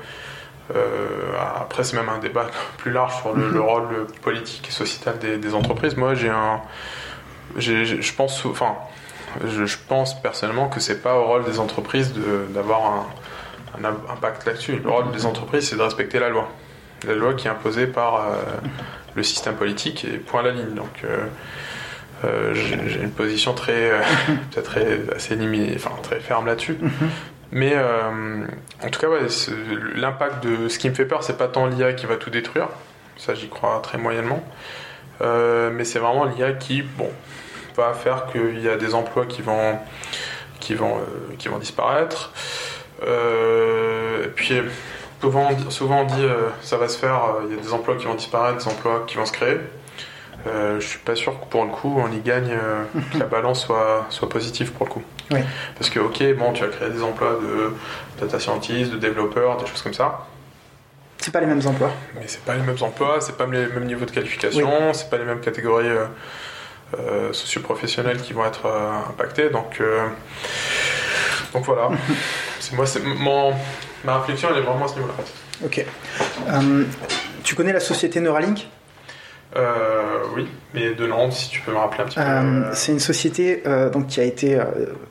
après, c'est même un débat plus large sur le, mhm. rôle politique et sociétal des, entreprises. Moi, j'ai un. Je pense. Enfin. Je, pense personnellement que c'est pas au rôle des entreprises d'avoir un, un, impact là-dessus. Le rôle des entreprises, c'est de respecter la loi. La loi qui est imposée par le système politique et point à la ligne. Donc euh, euh, j'ai une position très, euh, assez limitée, enfin très ferme là-dessus. Mais en tout cas, ouais, l'impact de ce qui me fait peur, c'est pas tant l'IA qui va tout détruire, ça j'y crois très moyennement, mais c'est vraiment l'IA qui, bon, va faire qu'il y a des emplois qui vont, qui vont, qui vont disparaître. et puis Souvent, souvent on dit euh, ça va se faire, euh, il y a des emplois qui vont disparaître, des emplois qui vont se créer. Euh, je suis pas sûr que pour le coup on y gagne, que la balance soit, soit positive pour le coup. Parce que ok, bon, tu vas créer des emplois de data scientist, de développeurs, des choses comme ça. C'est pas les mêmes emplois. Mais c'est pas les mêmes emplois, c'est pas les mêmes niveaux de qualification, c'est pas les mêmes catégories socio-professionnelles qui vont être impactées. Donc, donc voilà. c'est moi, c'est mon Ma réflexion, elle est vraiment à ce niveau-là. Ok. Euh, tu connais la société Neuralink? Euh, oui, mais de nom, si tu peux me rappeler un petit peu. Euh, c'est une société donc, qui a été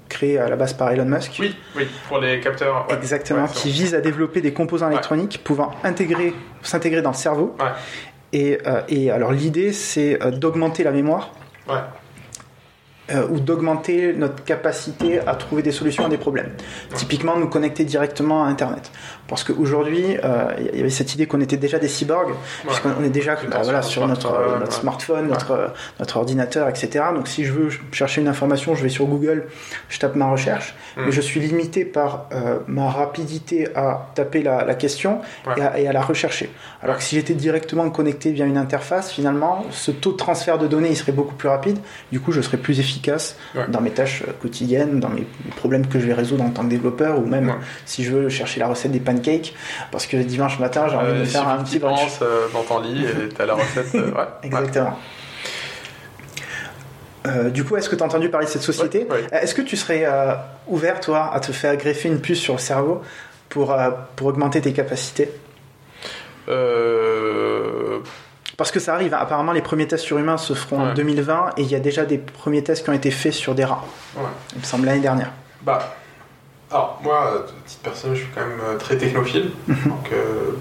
créée à la base par Elon Musk. Oui, oui pour les capteurs. Exactement, qui vise à développer des composants électroniques pouvant intégrer, s'intégrer dans le cerveau. Et, et alors l'idée, c'est d'augmenter la mémoire. Euh, ou d'augmenter notre capacité à trouver des solutions à des problèmes. Typiquement, nous connecter directement à Internet. Parce qu'aujourd'hui, euh, il y avait cette idée qu'on était déjà des cyborgs, puisqu'on est déjà bah, voilà, sur notre, notre smartphone, notre, notre ordinateur, etc. Donc si je veux chercher une information, je vais sur Google, je tape ma recherche, mm. mais je suis limité par euh, ma rapidité à taper la, la question et à, et, à, la rechercher. Alors que si j'étais directement connecté via une interface, finalement, ce taux de transfert de données, il serait beaucoup plus rapide. Du coup, je serais plus efficace dans mes tâches euh, quotidiennes, dans mes problèmes que je vais résoudre en tant que développeur, ou même si je veux chercher la recette des pancakes, parce que dimanche matin j'ai envie de euh, faire un petit brunch. Euh, dans ton lit et tu as la recette. Exactement. du coup, est-ce que tu as entendu parler de cette société Est-ce que tu serais ouvert, toi, à te faire greffer une puce sur le cerveau pour, pour augmenter tes capacités? Euh, parce que ça arrive, apparemment les premiers tests sur humains se feront en 2020 et il y a déjà des premiers tests qui ont été faits sur des rats. Il me semble l'année dernière. Bah, alors moi, à titre personnel, je suis quand même euh, très technophile, mhm. donc euh,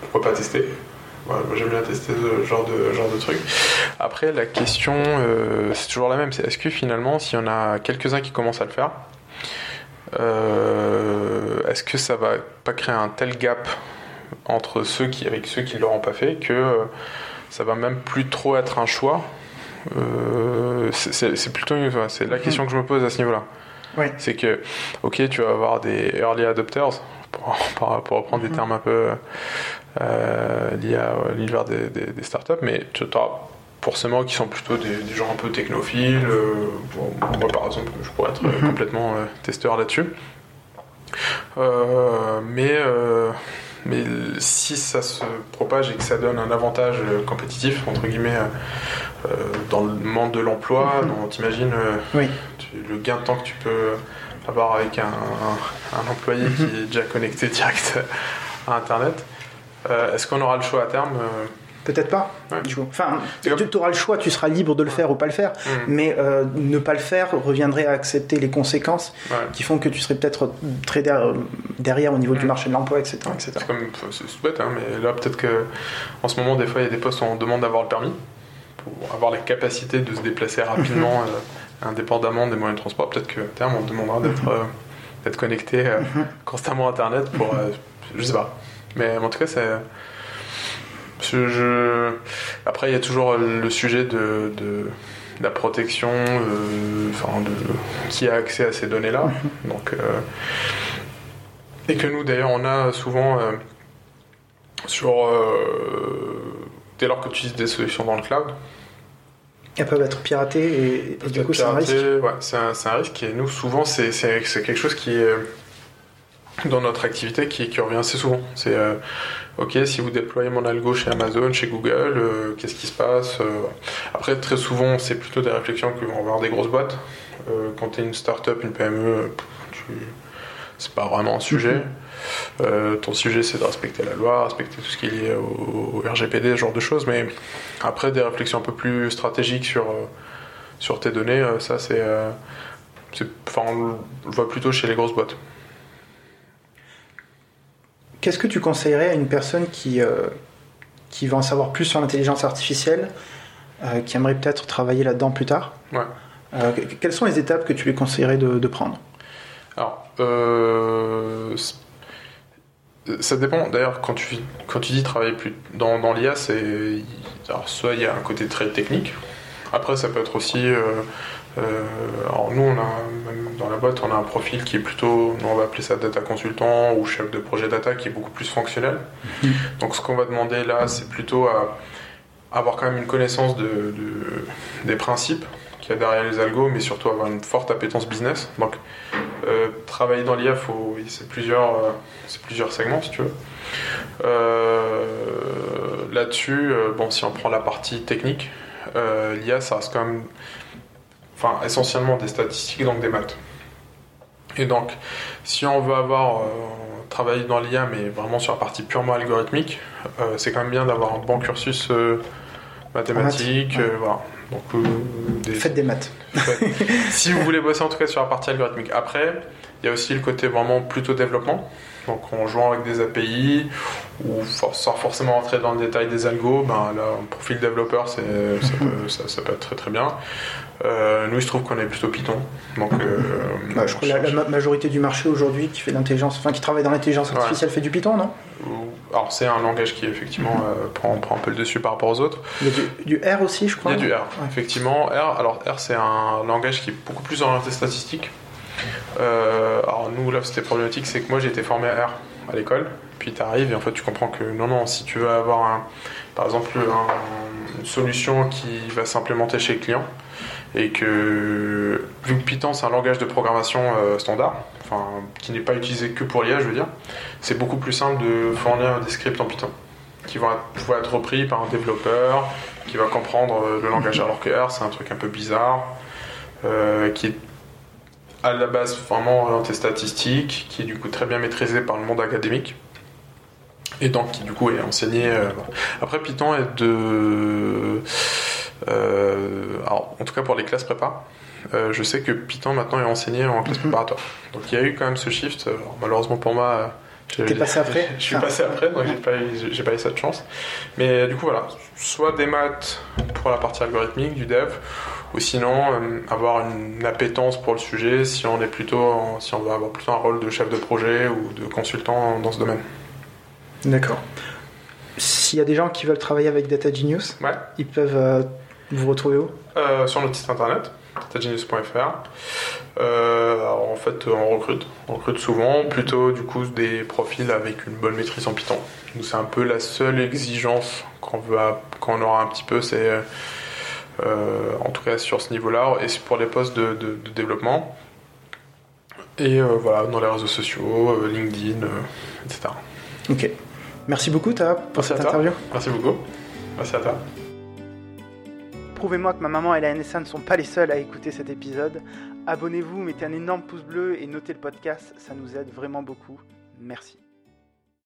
pourquoi pas tester? Moi j'aime bien tester ce genre de, genre de trucs. Après, la question, euh, c'est toujours la même, c'est est-ce que finalement, s'il y en a quelques-uns qui commencent à le faire, est-ce que ça va pas créer un tel gap entre ceux qui, avec ceux qui ne l'auront pas fait que ça va même plus trop être un choix. Euh, c'est plutôt c'est la question que je me pose à ce niveau-là. C'est que, ok, tu vas avoir des early adopters, pour, pour, reprendre des mhm. termes un peu euh, liés à l'univers des, des, startups, mais tu as forcément qui sont plutôt des, gens un peu technophiles. Euh, moi, par exemple, je pourrais être mhm. complètement testeur là-dessus. mais mais si ça se propage et que ça donne un avantage euh, compétitif, entre guillemets, euh, euh, dans le monde de l'emploi, mm t'imagines le gain de temps que tu peux avoir avec un, employé mhm. qui est déjà connecté direct à Internet. Est-ce qu'on aura le choix à terme Peut-être pas. Enfin, tu auras le choix, tu seras libre de le faire ou pas le faire, mm. mais euh, ne pas le faire reviendrait à accepter les conséquences qui font que tu serais peut-être très derrière, au niveau du mm. marché de l'emploi, etc. C'est comme c'est bête, hein, mais là peut-être que en ce moment, des fois, il y a des postes où on demande d'avoir le permis pour avoir la capacité de se déplacer rapidement, euh, indépendamment des moyens de transport. Peut-être qu'à terme, on demandera d'être. Mm-hmm. Euh, d'être connecté mhm. constamment à Internet pour. je sais pas. Mais en tout cas, c'est. Je, Après, il y a toujours le sujet de, de la protection, enfin, de qui a accès à ces données-là. Donc, et que nous, d'ailleurs, on a souvent sur dès lors que tu utilises des solutions dans le cloud. Elles peuvent être piratées et, du coup c'est un risque. Ouais, c'est un, risque et nous souvent c'est quelque chose qui est dans notre activité qui, qui revient assez souvent. C'est euh, ok si vous déployez mon algo chez Amazon, chez Google, euh, qu'est-ce qui se passe euh, Après très souvent c'est plutôt des réflexions que vont avoir des grosses boîtes. quand tu es une start-up, une PME, tu... c'est pas vraiment un sujet. Mhm. Euh, ton sujet, c'est de respecter la loi, respecter tout ce qui est lié au, RGPD, ce genre de choses. Mais après, des réflexions un peu plus stratégiques sur, euh, sur tes données, euh, ça, c'est. Enfin, on le voit plutôt chez les grosses boîtes. Qu'est-ce que tu conseillerais à une personne qui, qui va en savoir plus sur l'intelligence artificielle, qui aimerait peut-être travailler là-dedans plus tard ouais. Quelles sont les étapes que tu lui conseillerais de, de prendre? Alors, ça dépend. D'ailleurs, quand tu, quand tu dis travailler plus dans, dans l'IA, c'est. Alors, soit il y a un côté très technique. Après, ça peut être aussi. Euh, alors, nous, on a, même dans la boîte, on a un profil qui est plutôt. on va appeler ça data consultant ou chef de projet data qui est beaucoup plus fonctionnel. Mhm. Donc, ce qu'on va demander là, c'est plutôt à avoir quand même une connaissance de, des principes qu'il y a derrière les algos, mais surtout avoir une forte appétence business. Donc, euh, travailler dans l'IA, c'est plusieurs, euh, c'est plusieurs segments, si tu veux. Euh, là-dessus, bon, si on prend la partie technique, l'IA, ça reste quand même, enfin, essentiellement des statistiques, donc des maths. Et donc, si on veut avoir travaillé dans l'IA, mais vraiment sur la partie purement algorithmique, c'est quand même bien d'avoir un bon cursus mathématique, voilà. Donc, des... Faites des maths. si vous voulez bosser en tout cas sur la partie algorithmique. Après, il y a aussi le côté vraiment plutôt développement. Donc en jouant avec des API ou sans forcément rentrer dans le détail des algos, ben là, un profil développeur, ça, peut, ça, peut être très très bien. Euh, nous, il se trouve qu'on est plutôt Python. Donc, euh, bah, je crois que la, majorité du marché aujourd'hui qui fait l'intelligence, enfin qui travaille dans l'intelligence artificielle fait du Python, non? Alors c'est un langage qui effectivement euh, prend, prend, un peu le dessus par rapport aux autres. Il y a du, R aussi, je crois. Il y a du R, effectivement. R, alors R c'est un langage qui est beaucoup plus orienté statistique. alors nous là c'était problématique, c'est que moi j'ai été formé à R à l'école, puis tu arrives et en fait tu comprends que non non si tu veux avoir un, par exemple une solution qui va s'implémenter chez le client, et que vu que Python c'est un langage de programmation euh, standard, enfin qui n'est pas utilisé que pour l'IA, je veux dire, c'est beaucoup plus simple de fournir des scripts en Python qui vont pouvoir être repris par un développeur qui va comprendre euh, le langage. Alors que R c'est un truc un peu bizarre euh, qui est à la base vraiment orienté statistique, qui est du coup très bien maîtrisé par le monde académique et donc qui du coup est enseigné. Après Python est de alors, en tout cas pour les classes prépa, euh, je sais que Python maintenant est enseigné en classe mhm. préparatoire. Donc il y a eu quand même ce shift. malheureusement pour moi, T'es passé après Je suis passé après, donc j'ai pas, eu, cette chance. Mais du coup, voilà, soit des maths pour la partie algorithmique du dev, ou sinon euh, avoir une appétence pour le sujet si on est plutôt, si on va avoir plutôt un rôle de chef de projet ou de consultant dans ce domaine. D'accord. S'il y a des gens qui veulent travailler avec Data Genius, ils peuvent vous retrouvez où? Euh, Sur notre site internet, datagenius.fr. Euh, en fait, on recrute. On recrute souvent, plutôt du coup des profils avec une bonne maîtrise en Python. C'est un peu la seule exigence qu'on veut, qu'on aura un petit peu, c'est euh, en tout cas sur ce niveau-là, et c'est pour les postes de, développement. Et voilà, dans les réseaux sociaux, LinkedIn, etc. Ok. Merci beaucoup, Ta, pour cette interview. Merci beaucoup. Merci à toi. Prouvez-moi que ma maman et la NSA ne sont pas les seuls à écouter cet épisode. Abonnez-vous, mettez un énorme pouce bleu et notez le podcast, ça nous aide vraiment beaucoup. Merci.